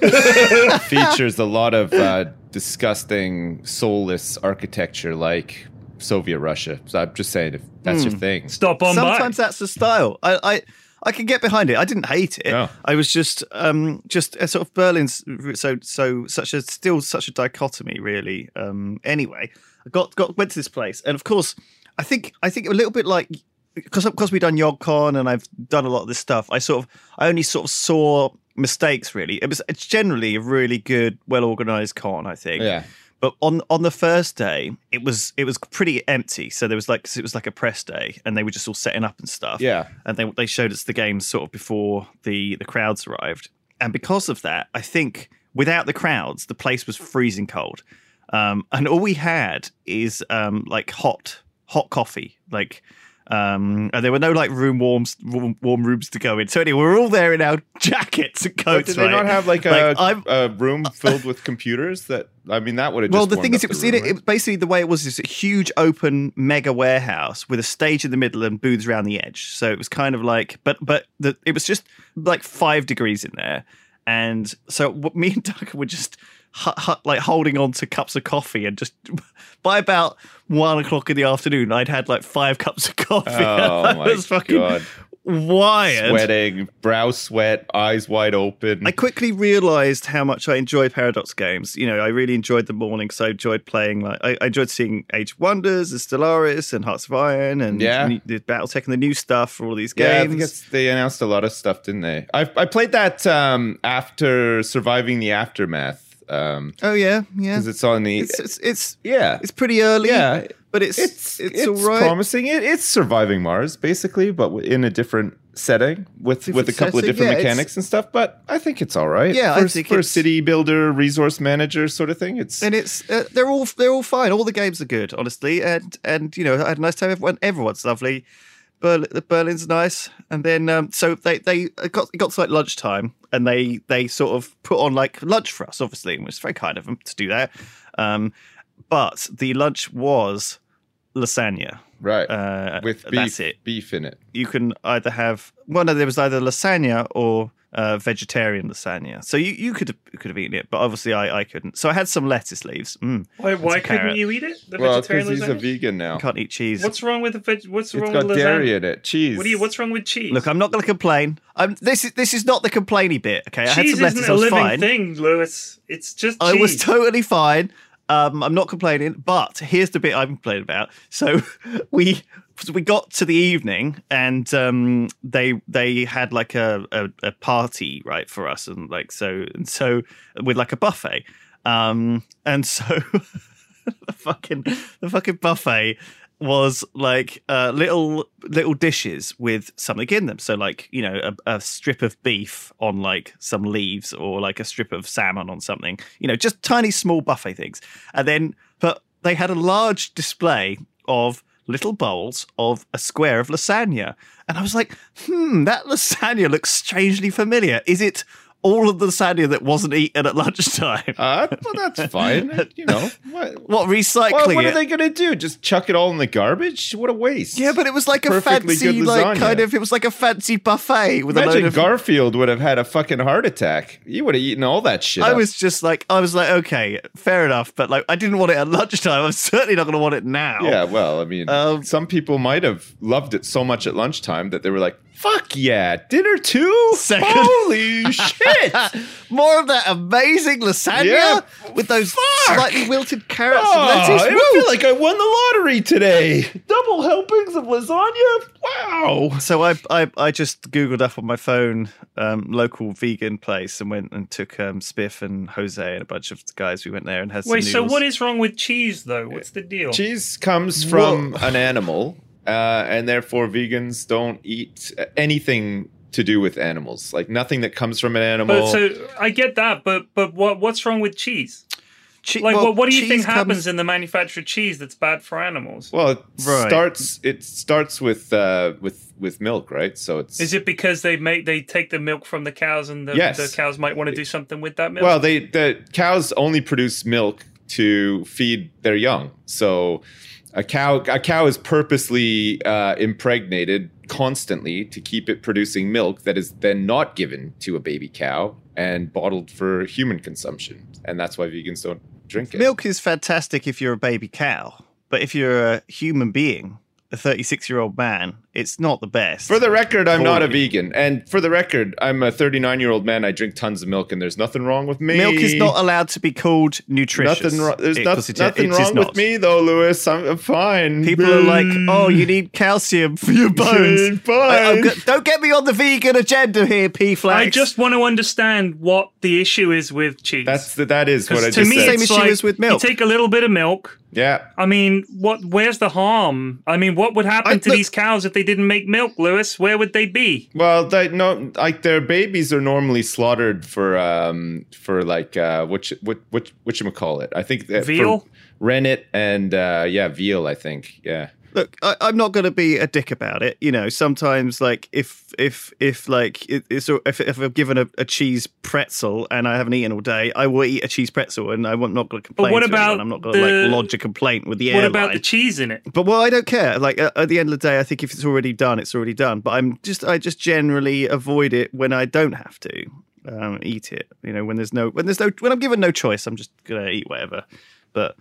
features a lot of uh, disgusting, soulless architecture like Soviet Russia. So I'm just saying, if that's Hmm. your thing, stop on by. Sometimes that's the style. I, I I can get behind it. I didn't hate it. No. I was just um just a sort of Berlin's so so such a still such a dichotomy really. Um anyway, I got got went to this place and of course I think I think a little bit like because because we've done YogCon and I've done a lot of this stuff. I sort of I only sort of saw mistakes. Really, it was it's generally a really good, well organized con. I think. Yeah. But on on the first day, it was it was pretty empty. So there was like it was like a press day, and they were just all setting up and stuff. Yeah. and they they showed us the games sort of before the the crowds arrived. And because of that, I think without the crowds, the place was freezing cold. Um, and all we had is um, like hot hot coffee, like. Um, and there were no like room warms, warm, warm rooms to go in. So anyway, we're all there in our [LAUGHS] jackets and But coats. did they right? not have like a, I'm- a room filled with computers? That I mean, that would have. well, the thing is, it was room, it, it basically the way it was is a huge open mega warehouse with a stage in the middle and booths around the edge. So it was kind of like, but but the, it was just like five degrees in there, and so [LAUGHS] me and Doug were just like holding on to cups of coffee and just [LAUGHS] by about one o'clock in the afternoon, I'd had like five [LAUGHS] cups of coffee. [LAUGHS] Oh I my was fucking god! wired. Sweating, brow sweat, eyes wide open. I quickly realized how much I enjoy Paradox games. You know, I really enjoyed the morning, so I enjoyed playing. Like, I, I enjoyed seeing Age of Wonders, and Stellaris, and Hearts of Iron, and Yeah. new- the BattleTech and the new stuff for all these yeah, I games. think they announced a lot of stuff, didn't they? I I played that um, after surviving the aftermath because oh yeah, yeah. Because it's on the It's it's it's, yeah. it's pretty early. Yeah. but it's it's it's, it's, all right. promising. It, it's surviving Mars basically, but in a different setting with with a couple setting, of different yeah, mechanics and stuff. But I think it's all right. Yeah, for, I think for a city builder, resource manager sort of thing. It's and it's uh, they're all they're all fine. All the games are good, honestly, and and you know I had a nice time. Everyone everyone's lovely. Berlin, Berlin's nice, and then um, so they they got it got to like lunchtime, and they they sort of put on like lunch for us, obviously, and it was very kind of them to do that. Um, but the lunch was lasagna. right Uh, with beef, that's it. beef in it. You can either have well, no, there was either lasagna or uh, vegetarian lasagna. So you, you could have could have eaten it, but obviously I, I couldn't. So I had some lettuce leaves. Mm, Why, why couldn't carrot. you eat it? The Well, vegetarian because he's a vegan now. I can't eat cheese. What's wrong with the veg? What's It's wrong got with dairy lasagna? in it. Cheese. What do you? What's wrong with cheese? Look, I'm not going to complain. I'm, this is this is not the complainy bit. Okay, I had some lettuce. isn't I a was living fine. thing, Lewis. It's just cheese. I was totally fine. Um, I'm not complaining, but here's the bit I'm complaining about. So [LAUGHS] we we got to the evening, and um, they they had like a, a, a party right for us, and like so and so with like a buffet, um, and so [LAUGHS] the fucking the fucking buffet was like uh, little little dishes with something in them. So like you know a, a strip of beef on like some leaves, or like a strip of salmon on something. You know, just tiny small buffet things. And then, but they had a large display of little bowls of a square of lasagna, and I was like, hmm, that lasagna looks strangely familiar. Is it? All of the lasagna that wasn't eaten at lunchtime. Uh, well, that's fine. [LAUGHS] you know what? what recycling What, what it? are they going to do? Just chuck it all in the garbage? What a waste! Yeah, but it was like a fancy, like kind of. It was like a fancy buffet with a Imagine load of. Garfield would have had a fucking heart attack. You would have eaten all that shit. I up. was just like, I was like, okay, fair enough, but like, I didn't want it at lunchtime. I'm certainly not going to want it now. Yeah, well, I mean, Um, some people might have loved it so much at lunchtime that they were like, "Fuck yeah, dinner too! Second. Holy [LAUGHS] shit!" More of that amazing lasagna Yeah. with those Fuck. slightly wilted carrots Oh, and lettuce. I Woo! feel like I won the lottery today. [LAUGHS] Double helpings of lasagna. Wow. So I, I I just googled up on my phone um, local vegan place and went and took um, Spiff and Jose and a bunch of guys. We went there and had some Wait, so what is wrong with cheese though? What's the deal? Cheese comes from an animal, uh, and therefore vegans don't eat anything to do with animals. Like nothing that comes from an animal. But so I get that, but but what what's wrong with cheese? Che- Like, well, what, what do you cheese think comes- happens in the manufactured cheese that's bad for animals? well, it Right. starts. It starts with uh, with with milk, right? So it's Is it because they make they take the milk from the cows and the, Yes. the cows might want to do something with that milk? Well, they the cows only produce milk to feed their young. So a cow a cow is purposely uh, impregnated constantly to keep it producing milk that is then not given to a baby cow and bottled for human consumption. And that's why vegans don't drink it. Milk is fantastic if you're a baby cow, but if you're a human being, a 36 year old man, it's not the best. For the record, I'm not a vegan, and for the record, I'm a 39 year old man. I drink tons of milk, and there's nothing wrong with me. Milk is not allowed to be called nutritious. Nothing wrong. There's It- not- 'cause it- nothing it is wrong not. with me though, Lewis. I'm, I'm fine. People are like, "Oh, you need calcium for your [LAUGHS] bones." Your. I- I'm go- don't get me on the vegan agenda here, P Flax. I just want to understand what the issue is with cheese. That's the, that is what I 'Cause just to me, said. Same it's issue like as with milk. You take a little bit of milk. Yeah. I mean, what? Where's the harm? I mean, what would happen I- to look- these cows if they didn't make milk, Lewis? Where would they be? Well, they no, like their babies are normally slaughtered for um for like uh which what what what you call it? I think that Veal? rennet and uh yeah veal. I think yeah. Look I, i'm not going to be a dick about it you know sometimes like if if if like it, it's if, if i'm given a, a cheese pretzel and i haven't eaten all day i will eat a cheese pretzel and i'm not going to complain what to anyone. about i'm not going to like lodge a complaint with the What airline about the cheese in it? but well i don't care like at, at the end of the day i think if it's already done it's already done but i'm just i just generally avoid it when i don't have to um, eat it you know when there's no when there's no when i'm given no choice i'm just gonna eat whatever but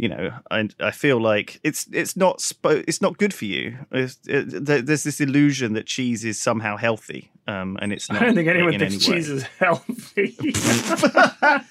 you know i i feel like it's it's not spo- it's not good for you. It's, it, there's this illusion that cheese is somehow healthy um and it's not I don't think anyone thinks any cheese is healthy.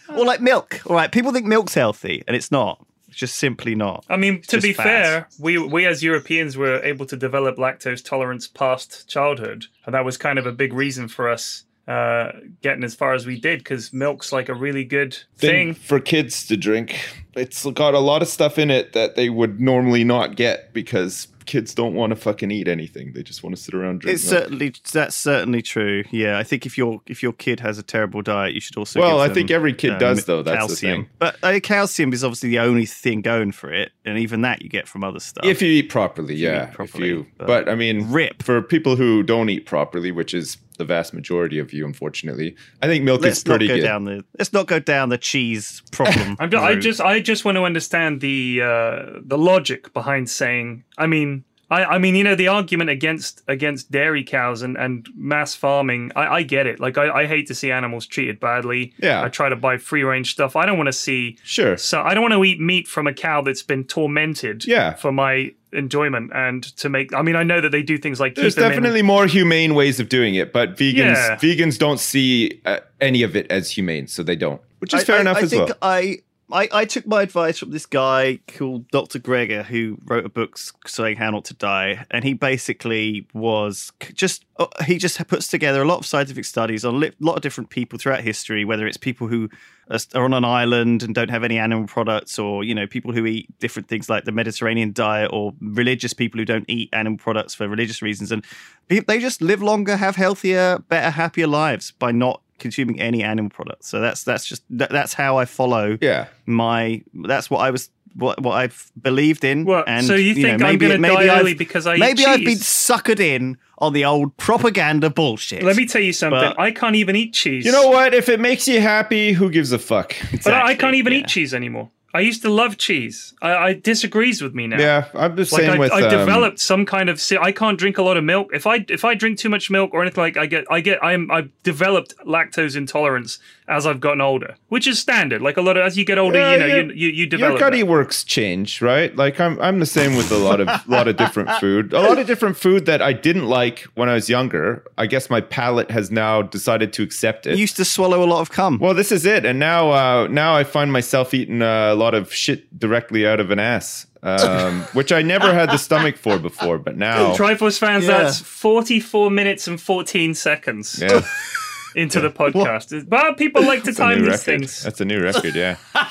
[LAUGHS] or like milk. All right people think milk's healthy and it's not. It's just simply not. I mean, to be fat. fair, we we as Europeans were able to develop lactose tolerance past childhood, and that was kind of a big reason for us uh, getting as far as we did because milk's like a really good thing thing. for kids to drink. It's got a lot of stuff in it that they would normally not get because kids don't want to fucking eat anything. They just want to sit around drinking. It's certainly that's certainly true. Yeah, I think if your if your kid has a terrible diet, you should also. Well, give I them, think every kid um, does, though. That's the calcium. thing. But uh, calcium is obviously the only thing going for it, and even that you get from other stuff. if you eat properly, you yeah. eat properly, if you, but- but, I mean, Rip. for people who don't eat properly, which is the vast majority of you, unfortunately. I think milk let's is not pretty go good. down the let's not go down the cheese problem. [LAUGHS] I'm, ju- I just I just want to understand the uh, the logic behind saying. I mean, I, I mean, you know, the argument against against dairy cows and, and mass farming. I, I get it. Like, I, I hate to see animals treated badly. Yeah. I try to buy free range stuff. I don't want to see. Sure. So I don't want to eat meat from a cow that's been tormented. Yeah. For my enjoyment and to make. I mean, I know that they do things like There's keep them in- definitely more humane ways of doing it, but vegans Yeah. vegans don't see uh, any of it as humane, so they don't, which is fair I, enough I as think well. I, I I took my advice from this guy called Dr. Greger, who wrote a book saying how not to die, and he basically was just uh, he just puts together a lot of scientific studies on a lot of different people throughout history, whether it's people who are are on an island and don't have any animal products, or you know people who eat different things like the Mediterranean diet, or religious people who don't eat animal products for religious reasons, and they just live longer, have healthier, better, happier lives by not consuming any animal products. So that's that's just that, that's how I follow Yeah. my that's what I was what what I've believed in. Well, and so you think know, I'm maybe gonna maybe die I've- early because I eat maybe I've been cheese? suckered in on the old propaganda bullshit. Let me tell you something. But- I can't even eat cheese. You know what? If it makes you happy, who gives a fuck? [LAUGHS] But I, I can't even yeah. eat cheese anymore. I used to love cheese. I, I disagrees with me now. Yeah, I'm the Like same I, with. I um, developed some kind of. I can't drink a lot of milk. If I if I drink too much milk or anything like, I get I get I'm I've developed lactose intolerance as I've gotten older, which is standard. Like a lot of as you get older, Yeah, you know, yeah. you you, you Your develop. gutty that. works change, right? Like I'm, I'm the same with a lot of, lot of different food. A lot of different food that I didn't like when I was younger. I guess my palate has now decided to accept it. I used to swallow a lot of cum. well, this is it, and now, uh, now I find myself eating uh, a lot of shit directly out of an ass, um, [LAUGHS] which I never had the stomach for before, but now, Triforce fans, Yeah. that's 44 minutes and 14 seconds yeah, [LAUGHS] into the podcast. But people like to that's time these record. things. That's a new record, yeah. [LAUGHS]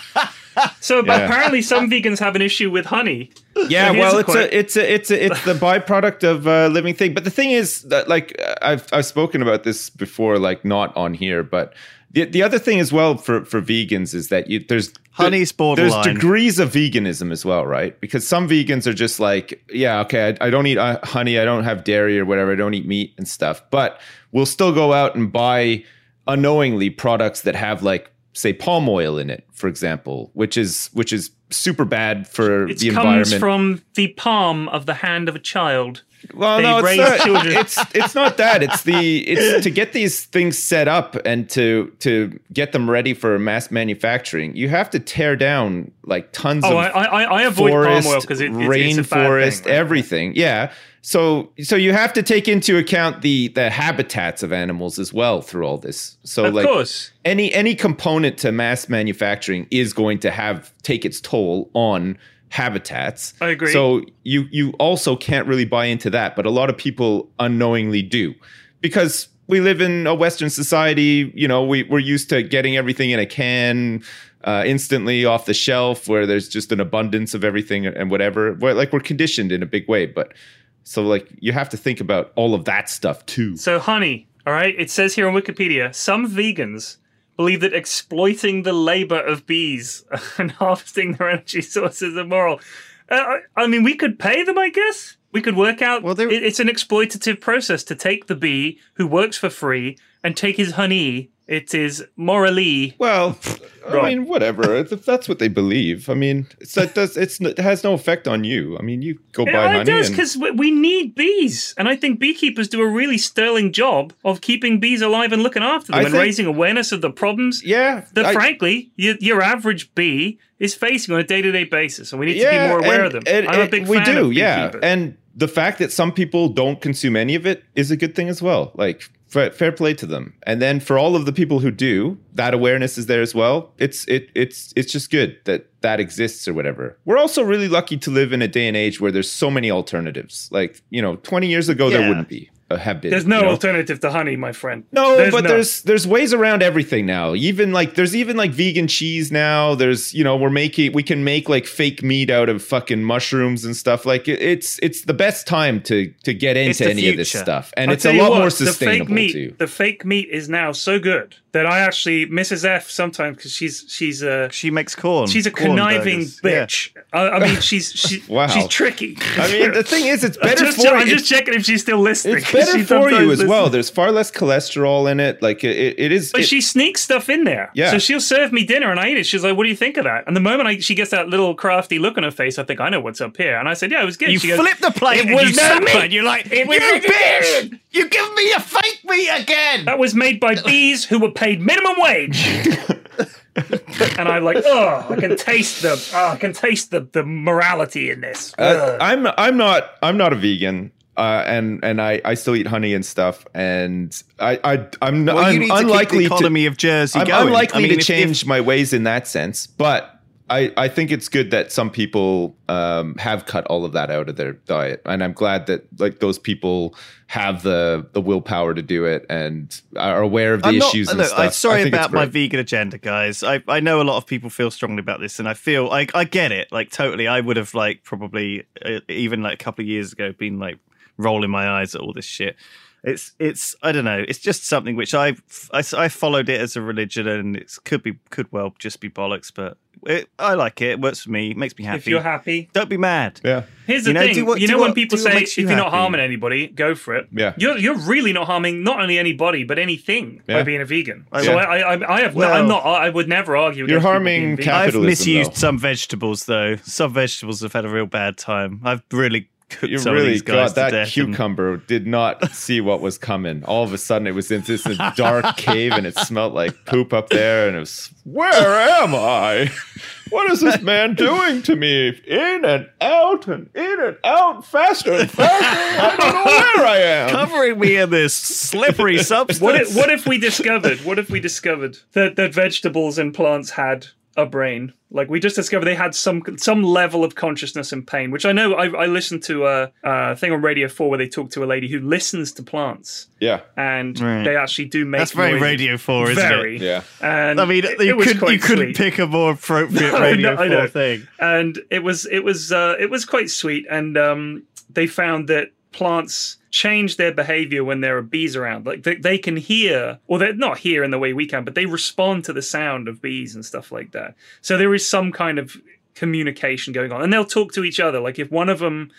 So but Yeah. apparently some vegans have an issue with honey. Yeah, So well, it's a, it's a, it's a, it's the byproduct of a living thing. But the thing is that, like, I've I've spoken about this before, like not on here, but the the other thing as well for for vegans is that you there's Honey's There's degrees of veganism as well, right? Because some vegans are just like, yeah, okay, I, I don't eat uh, honey, I don't have dairy or whatever, I don't eat meat and stuff, but we'll still go out and buy unknowingly products that have like say palm oil in it, for example, which is which is super bad for It the comes from the palm of the hand of a child. Well, They no, it's not, children. it's it's not that. It's the it's to get these things set up and to to get them ready for mass manufacturing. You have to tear down like tons Oh, of I, I, I avoid forest, palm oil because it, it's, it's a bad rainforest, thing, right? everything. Yeah. So so you have to take into account the the habitats of animals as well through all this. So Of like course. any any component to mass manufacturing is going to have take its toll on habitats. I agree. So you you also can't really buy into that, but a lot of people unknowingly do because we live in a Western society. You know, we we're used to getting everything in a can. Uh, instantly off the shelf, where there's just an abundance of everything and whatever. Where, like we're conditioned in a big way, but so like you have to think about all of that stuff too. So, honey, all right, it says here on Wikipedia some vegans believe that exploiting the labor of bees [LAUGHS] and harvesting their energy sources is immoral. Uh, I- mean, we could pay them, I guess. We could work out. Well, it's an exploitative process to take the bee who works for free and take his honey. It is morally. Well, I mean, whatever. [LAUGHS] If that's what they believe, I mean, it's, it does. It's it has no effect on you. I mean, you go buy Yeah, honey. it does because we need bees, and I think beekeepers do a really sterling job of keeping bees alive and looking after them I and think- raising awareness of the problems yeah, that I- frankly your, your average bee is facing on a day-to-day basis and we need to be more aware and- of them and- i'm a big we fan do, of yeah, and the fact that some people don't consume any of it is a good thing as well. Like fair, fair play to them. And then for all of the people who do, that awareness is there as well. It's it it's it's just good that that exists or whatever. We're also really lucky to live in a day and age where there's so many alternatives. Like you know, 20 years ago there wouldn't be. Uh, have been. there's no you know? alternative to honey my friend No, There's but none. there's there's ways around everything now. Even like there's even like vegan cheese now. There's you know we're making we can make like fake meat out of fucking mushrooms and stuff. Like it, it's it's the best time to to get into the any of this stuff, and I'll it's a lot what, more the fake sustainable meat too. the fake meat is now so good that i actually mrs f sometimes because she's she's a She makes corn. she's a corn conniving burgers. Yeah. bitch I, I mean she's she, [LAUGHS] Wow. she's tricky I mean, the thing is, it's [LAUGHS] I'm better just, for I'm just checking if she's still listening It's [LAUGHS] better for you as well. There's far less cholesterol in it. Like it, it, is. But it- she sneaks stuff in there. Yeah. So she'll serve me dinner and I eat it. She's like, what do you think of that? And the moment I, she gets that little crafty look on her face, I think, I know what's up here. And I said, yeah, it was good. You she goes, flip the plate It and was you no meat. you're like, It was you bitch! You give me a fake meat again! That was made by bees who were paid minimum wage. [LAUGHS] and I'm like, oh, I can taste the, oh, I can taste the, the morality in this. Uh, I'm I'm not I'm not a vegan. Uh, and and I, I still eat honey and stuff, and I I I'm, Well, I'm unlikely to economy of Jersey I'm going. unlikely I mean, to if- if- change my ways in that sense, but I, I think it's good that some people um, have cut all of that out of their diet, and I'm glad that like those people have the the willpower to do it and are aware of the I'm not- issues and look, stuff. I'm I sorry about my vegan agenda, guys. I, I know a lot of people feel strongly about this, and I feel like I get it. Like totally, I would have like probably uh, even like a couple of years ago been like rolling my eyes at all this shit. It's it's I don't know. It's just something which I I, I followed it as a religion, and it could be could well just be bollocks, but it, I like it. It works for me. It makes me happy. if you're happy, don't be mad. Yeah, Here's the You know, thing. what- you do know when what- people say makes if you you're not harming anybody, go for it. Yeah. You're you're really not harming not only anybody but anything by being a vegan. I- so Yeah. I, I I have no, Well- I'm not I would never argue. With that. You're harming being vegan. I've Capitalism, misused though. some vegetables though. Some vegetables have had a real bad time. I've really cooked you some of really these guys got that death and- cucumber. Did not see what was coming. All of a sudden, it was in this dark [LAUGHS] cave, and it smelled like poop up there. And it was, where am I? What is this man doing to me? In and out and in and out, faster and faster. I don't know where I am. covering me in this slippery substance. [LAUGHS] What if, what if we discovered? What if we discovered that that vegetables and plants had a brain? Like we just discovered they had some some level of consciousness and pain. Which I know. I, I listened to a, a thing on Radio Four where they talk to a lady who listens to plants, Yeah, and Right. they actually do make. That's very. Radio 4, isn't Very. it? yeah. And I mean, it, you, it could, quite you couldn't pick a more appropriate [LAUGHS] No, Radio know, I 4 thing. and it was it was uh, it was quite sweet and um, they found that plants change their behavior when there are bees around like they, they can hear or they're not hear in the way we can but they respond to the sound of bees and stuff like that so there is some kind of communication going on and they'll talk to each other like if one of them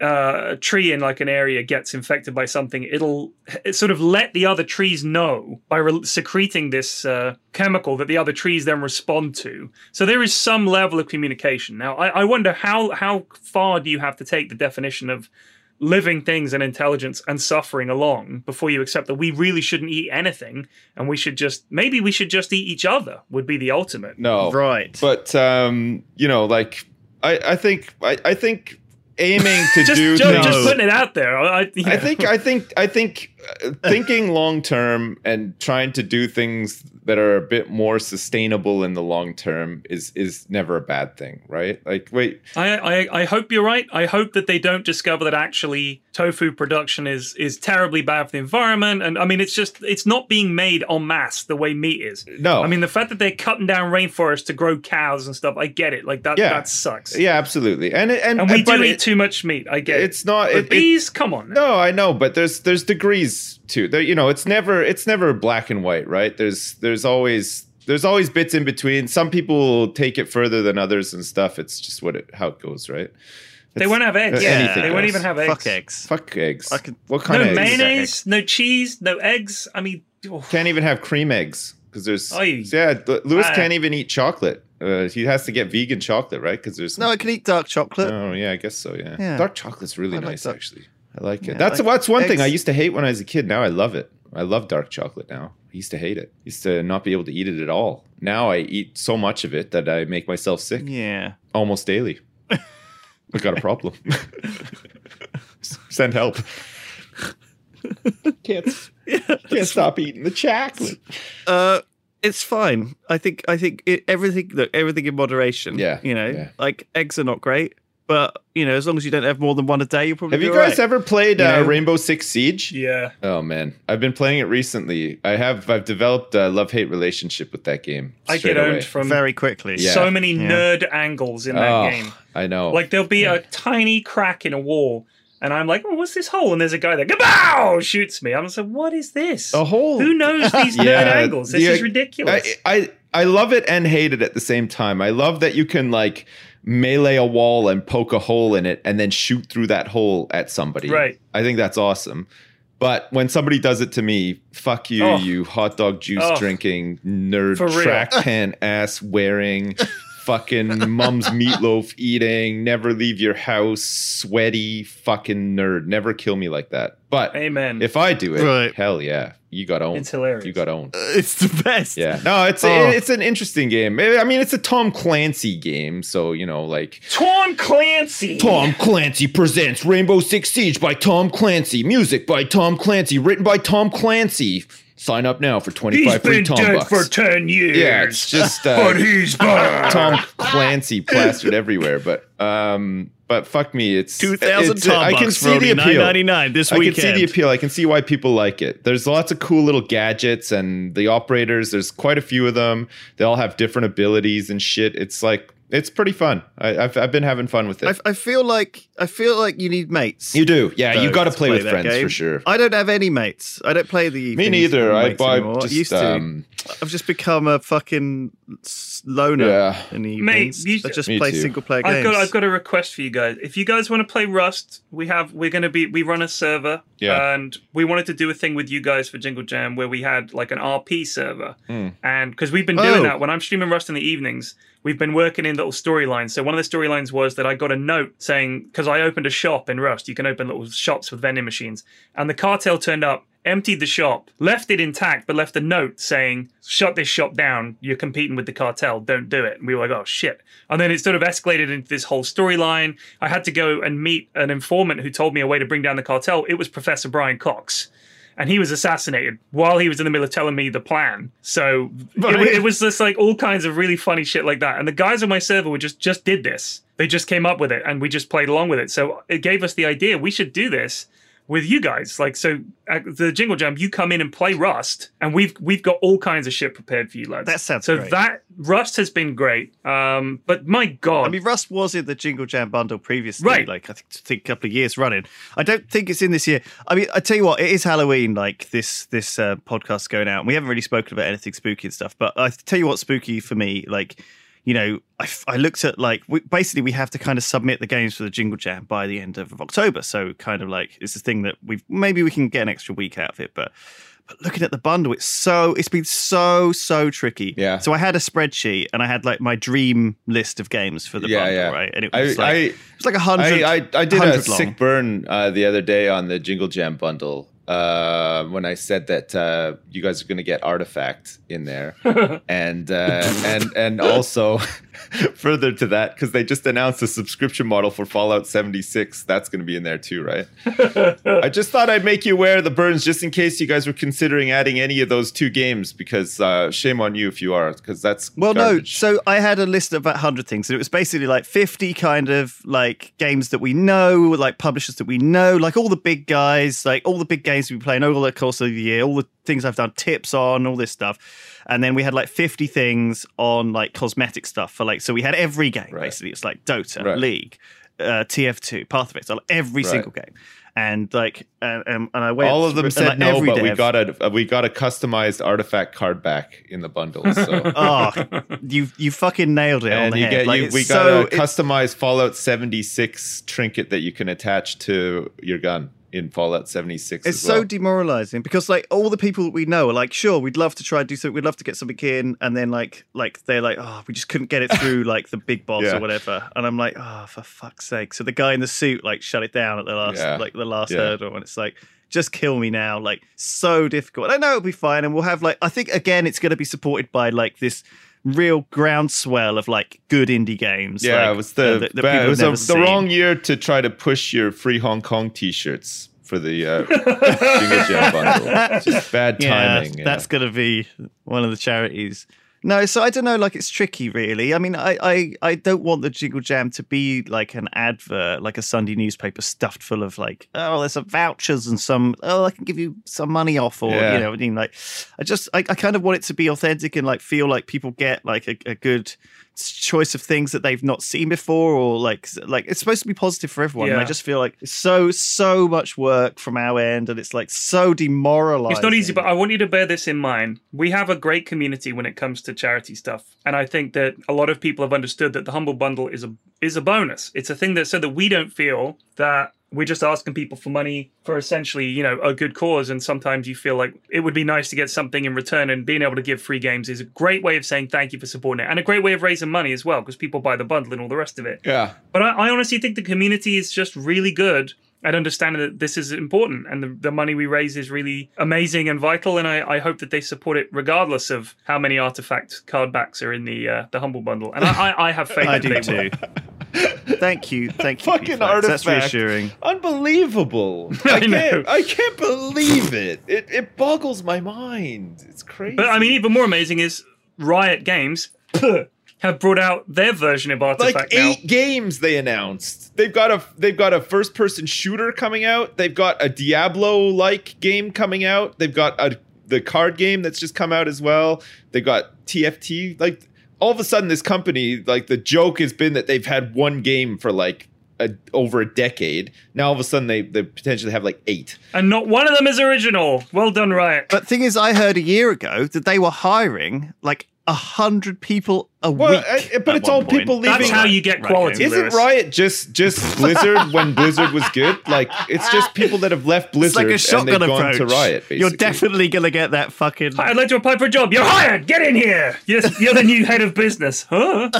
uh, a tree in like an area gets infected by something, it'll it sort of let the other trees know by re- secreting this uh, chemical that the other trees then respond to. So there is some level of communication. Now, I, I wonder how how far do you have to take the definition of living things and intelligence and suffering along before you accept that we really shouldn't eat anything and we should just maybe we should just eat each other would be the ultimate. No, Right. But um, you know, like I, I think I, I think aiming to [LAUGHS] Just, do Joe, things. just putting it out there. I, I, you I think I think I think [LAUGHS] thinking long term and trying to do things that are a bit more sustainable in the long term is is never a bad thing, right? Like wait, I, I, I hope you're right. I hope that they don't discover that actually tofu production is is terribly bad for the environment. And I mean, it's just it's not being made en masse the way meat is. No. I mean the fact that they're cutting down rainforests to grow cows and stuff. I get it. Like that Yeah. that sucks. yeah, absolutely. And and And we do it- eat too much meat. I get it. It's not But it, it- bees. come on. No, I know, but there's there's degrees to there. You know, it's never it's never black and white, right? There's there's always there's always bits in between. Some people take it further than others and stuff. It's just what it how it goes, right? They won't have eggs. Yeah, anything they won't even have eggs. Fuck eggs. Fuck eggs. I could- what kind No of eggs? mayonnaise, no cheese, no eggs. I mean, oh, Can't even have cream eggs because there's Oy. yeah. Lewis can't even eat chocolate. Uh, he has to get vegan chocolate, right? Because there's No, I can eat dark chocolate. Oh yeah, I guess so. Yeah, Yeah. dark chocolate's really I nice dark- actually. I like it. Yeah, that's like that's one thing I used to hate when I was a kid. Now I love it. I love dark chocolate now. I used to hate it. used to not be able to eat it at all. Now I eat so much of it that I make myself sick Yeah. almost daily. [LAUGHS] I got a problem. [LAUGHS] Send help. [LAUGHS] can't can't stop eating the chocolate. Uh, it's fine. I think. I think it, everything. Look, everything in moderation. Yeah, You know, yeah. like eggs are not great, but you know, as long as you don't have more than one a day, you'll probably. Have you guys alright. ever played You uh, know? Rainbow Six Siege? yeah. Oh man, I've been playing it recently. I have. I've developed a love hate relationship with that game. I straight get owned away. from very quickly? Yeah. so many Yeah. nerd angles in that Oh, game. I know. Like there'll be a tiny crack in a wall, and I'm like, "Oh, what's this hole?" And there's a guy there, "Gabow!" shoots me. I'm just like, "What is this? a whole. Who knows [LAUGHS] these nerd angles? This yeah, is ridiculous." I, I I love it and hate it at the same time. I love that you can like melee a wall and poke a hole in it and then shoot through that hole at somebody. Right. I think that's awesome. But when somebody does it to me, fuck you, Oh. you hot dog juice Oh. drinking nerd track pan ass wearing [LAUGHS] fucking mom's meatloaf eating, never leave your house, sweaty fucking nerd. Never kill me like that. But Amen. if I do it, Right. hell yeah, you got owned. It's hilarious. You got owned. Uh, it's the best. Yeah, no, it's Oh. it's an interesting game. I mean, it's a Tom Clancy game, so you know, like Tom Clancy. Tom Clancy presents Rainbow Six Siege by Tom Clancy, music by Tom Clancy, written by Tom Clancy. Sign up now for twenty He's five free been Tom dead bucks. for ten years. yeah, it's just uh, but he's back. Tom Clancy plastered everywhere, but um, but fuck me, it's Two thousand it's- I can bucks see for the only appeal. ninety nine this I weekend. can see the appeal. I can see why people like it. There's lots of cool little gadgets and the operators. There's quite a few of them. They all have different abilities and shit. It's like it's pretty fun. I, I've I've been having fun with it. I, I feel like I feel like you need mates. you do, yeah. You though, got to to play, with friends game. for sure. I don't have any mates. I don't play the. Me neither. I, mates I anymore. just used to. um, I've just become a fucking loner Yeah. in the Mate, evenings. you- I just Me play too. single player games. I've got I've got a request for you guys. If you guys want to play Rust, we have we're going to be we run a server, Yeah. and we wanted to do a thing with you guys for Jingle Jam where we had like an RP server, Hmm. and because we've been doing Oh. that when I'm streaming Rust in the evenings, we've been working in little storylines. So one of the storylines was that I got a note saying because I opened a shop in Rust, you can open little shops with vending machines, and the cartel turned up. Emptied the shop, left it intact, but left a note saying, "Shut this shop down. You're competing with the cartel. Don't do it." And we were like, "Oh shit!" And then it sort of escalated into this whole storyline. I had to go and meet an informant who told me a way to bring down the cartel. It was Professor Brian Cox. And he was assassinated while he was in the middle of telling me the plan. So it, it was just like all kinds of really funny shit like that. And the guys on my server were just just did this. They just came up with it, and we just played along with it. So it gave us the idea we should do this with you guys. Like so, at the Jingle Jam, you come in and play Rust, and we've we've got all kinds of shit prepared for you lads. That sounds so great. that Rust has been great. Um, but my God, I mean, Rust was in the Jingle Jam bundle previously, Right. like I think, think a couple of years running. I don't think it's in this year. I mean, I tell you what, it is Halloween. Like this, this uh, podcast going out, and we haven't really spoken about anything spooky and stuff. But I tell you what, spooky for me, like you know, I, I looked at like we, basically we have to kind of submit the games for the Jingle Jam by the end of October. So kind of like it's a thing that we have maybe we can get an extra week out of it, but But looking at the bundle, it's so it's been so so tricky. Yeah. So I had a spreadsheet and I had like my dream list of games for the Yeah, bundle, yeah. right? And it I- was like I- it was like a hundred. I, I, I did a 100 long. sick burn uh, the other day on the Jingle Jam bundle uh, when I said that uh, you guys are going to get Artifact in there, [LAUGHS] and uh, and and also [LAUGHS] further to that because they just announced a subscription model for Fallout 76. That's going to be in there too, right? [LAUGHS] I just thought I'd make you aware of the burns just in case you guys were considering adding any of those two games because uh, shame on you if you are because that's Well, no. So I had a list of about 100 things, and it was basically like 50 kind of like games that we know, like publishers that we know, like all the big guys, like all the big games we play over the course of the year, all the things I've done tips on, all this stuff. And then we had like 50 things on like cosmetic stuff for like, so we had every game Right. basically. It's like Dota, Right. League, uh, TF2, Path of Exile, every Right. single game. And like, and, and, I went all of them said like, no, but we got a we got a customized artifact card back in the bundle. So. [LAUGHS] Oh, you you fucking nailed it on and the you head. get Like, you, we got so- a customized Fallout 76 trinket that you can attach to your gun in Fallout 76. It's as so demoralizing because like all the people that we know are like, sure, we'd love to try and do something, we'd love to get something in, and then like like they're like, oh, we just couldn't get it through [LAUGHS] like the big boss Yeah. or whatever, and I'm like, oh, for fuck's sake! So the guy in the suit like shut it down at the last Yeah. like the last Yeah. hurdle, and it's like. Just kill me now, like so difficult. I know it'll be fine, and we'll have like I think again it's going to be supported by like this real groundswell of like good indie games. yeah, like, it was the uh, that- that bad- it was a, the wrong year to try to push your free Hong Kong T-shirts for the uh, [LAUGHS] Jingle Jam bundle. Just bad timing. Yeah, that's going to be one of the charities. No, so I don't know. Like it's tricky, really. I mean, I, I, I don't want the Jingle Jam to be like an advert, like a Sunday newspaper stuffed full of like, oh, there's some vouchers and some, oh, I can give you some money off, or Yeah. you know, I mean, like, I just, I, I kind of want it to be authentic and like feel like people get like a, a good choice of things that they've not seen before, or like, like it's supposed to be positive for everyone. And I just feel like it's so, so much work from our end, and it's like so demoralizing. It's not easy, but I want you to bear this in mind. We have a great community when it comes to charity stuff, and I think that a lot of people have understood that the humble bundle is a is a bonus. It's a thing that so that we don't feel that we're just asking people for money for essentially, you know, a good cause. And sometimes you feel like it would be nice to get something in return. And being able to give free games is a great way of saying thank you for supporting it, and a great way of raising money as well, because people buy the bundle and all the rest of it. yeah. But I, I honestly think the community is just really good at understanding that this is important and the, the money we raise is really amazing and vital. And I, I hope that they support it regardless of how many artifact card backs are in the uh, the humble bundle. And I, I, I have faith. [LAUGHS] I that do they too. Thank you, thank you. Fucking P-Flax. That's reassuring. Unbelievable. [LAUGHS] I I, know. can't, I can't believe it. it. It boggles my mind. It's crazy. But I mean, even more amazing is Riot Games [LAUGHS] have brought out their version of like Artifact now. eight games they announced. They've got a they've got a first person shooter coming out. They've got a Diablo like game coming out. They've got a the card game that's just come out as well. They got TFT. Like all of a sudden, this company like the joke has been that they've had one game for like a, over a decade. Now all of a sudden they they potentially have like eight. And not one of them is original. Well done, Riot. But thing is, I heard a year ago that they were hiring like a hundred people a Well, week. I- but it's all point. people leaving. That's how you get quality. yeah. Isn't Lewis. Riot just just [LAUGHS] Blizzard when Blizzard was good? Like it's just people that have left Blizzard It's Blizzard like a and shotgun they've gone approach. to Riot. Basically. You're definitely gonna get that fucking. I'd like to apply for a job. You're hired. Get in here. Yes, you're the new head of business. Huh?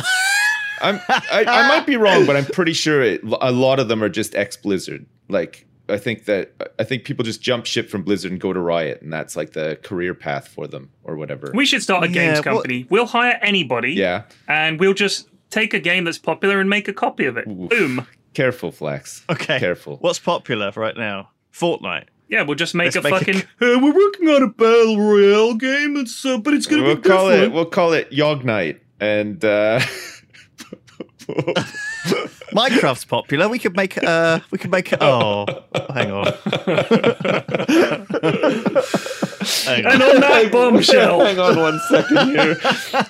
I'm, I, I might be wrong, but I'm pretty sure it, a lot of them are just ex Blizzard. Like I think that I think people just jump ship from Blizzard and go to Riot, and that's like the career path for them or whatever. We should start a games what- company. We'll hire anybody. yeah, And we'll just take a game that's popular and make a copy of it. Boom. careful, Flex. Okay. careful. What's popular right now? Fortnite. Yeah, we'll just make Let's a make fucking. c- [LAUGHS] "Hey, we're working on a battle royale game. It's uh, but it's gonna We'll be call different. it. We'll call it Yognite, and uh, [LAUGHS] [LAUGHS] Minecraft's popular. We could make. Uh, we could make. Oh, hang on. hang and on. on that bombshell. hang on one second here.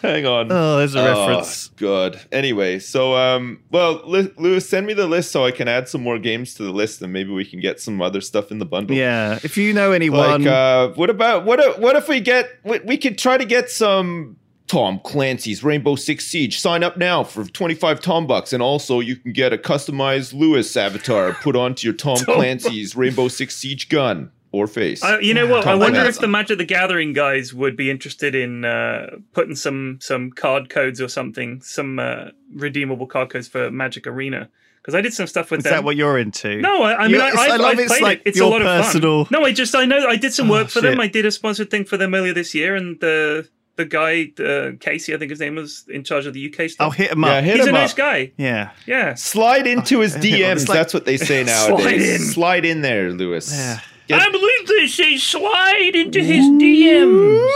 hang on. Oh, there's a reference. Oh, good. Anyway, so um, well, Li- Lewis, send me the list so I can add some more games to the list, and maybe we can get some other stuff in the bundle. Yeah. If you know anyone. Like, uh, what about what? If, what if we get? We, we could try to get some Tom Clancy's Rainbow Six Siege. Sign up now for twenty five Tom bucks, and also you can get a customized Lewis avatar put onto your Tom [LAUGHS] Clancy's Rainbow Six Siege gun. or face. Uh, you know what? I wonder man. if the Magic the Gathering guys would be interested in uh, putting some some card codes or something, some uh, redeemable card codes for Magic Arena. Because I did some stuff with Is them. that what you're into? No, I, I mean, You- I, it's- I've, I love I've it's played like it. It's a lot of personal- fun. No, I just, I know, I did some work Oh, for them. I did a sponsored thing for them earlier this year, and the the guy, uh, Casey, I think his name was, in charge of the UK stuff. I'll stuff. hit him up. yeah, up. hit He's him a nice up. guy. Yeah. Yeah. Slide into his It's DMs. like- That's what they say [LAUGHS] Slide in. Slide in there, Lewis. Yeah. Get- I believe they say slide into his DMs.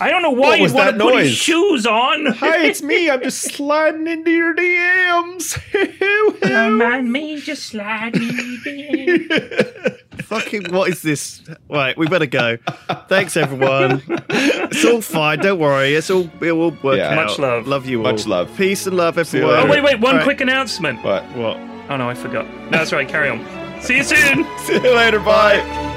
I don't know why What you want to put his shoes on. [LAUGHS] Hi, it's me. I'm just [LAUGHS] sliding into your DMs. [LAUGHS] Don't mind me, just slide me in. Fucking what is this? Right, we better go. Thanks everyone. It's all fine. Don't worry. It's all it will work Yeah. out. Much love. Love you all. Much love. Peace and love you everyone. Oh, wait, wait, one All right. quick announcement. What? What? Oh, no, I forgot. No, that's right, carry on. See you soon. [LAUGHS] see you later. Bye.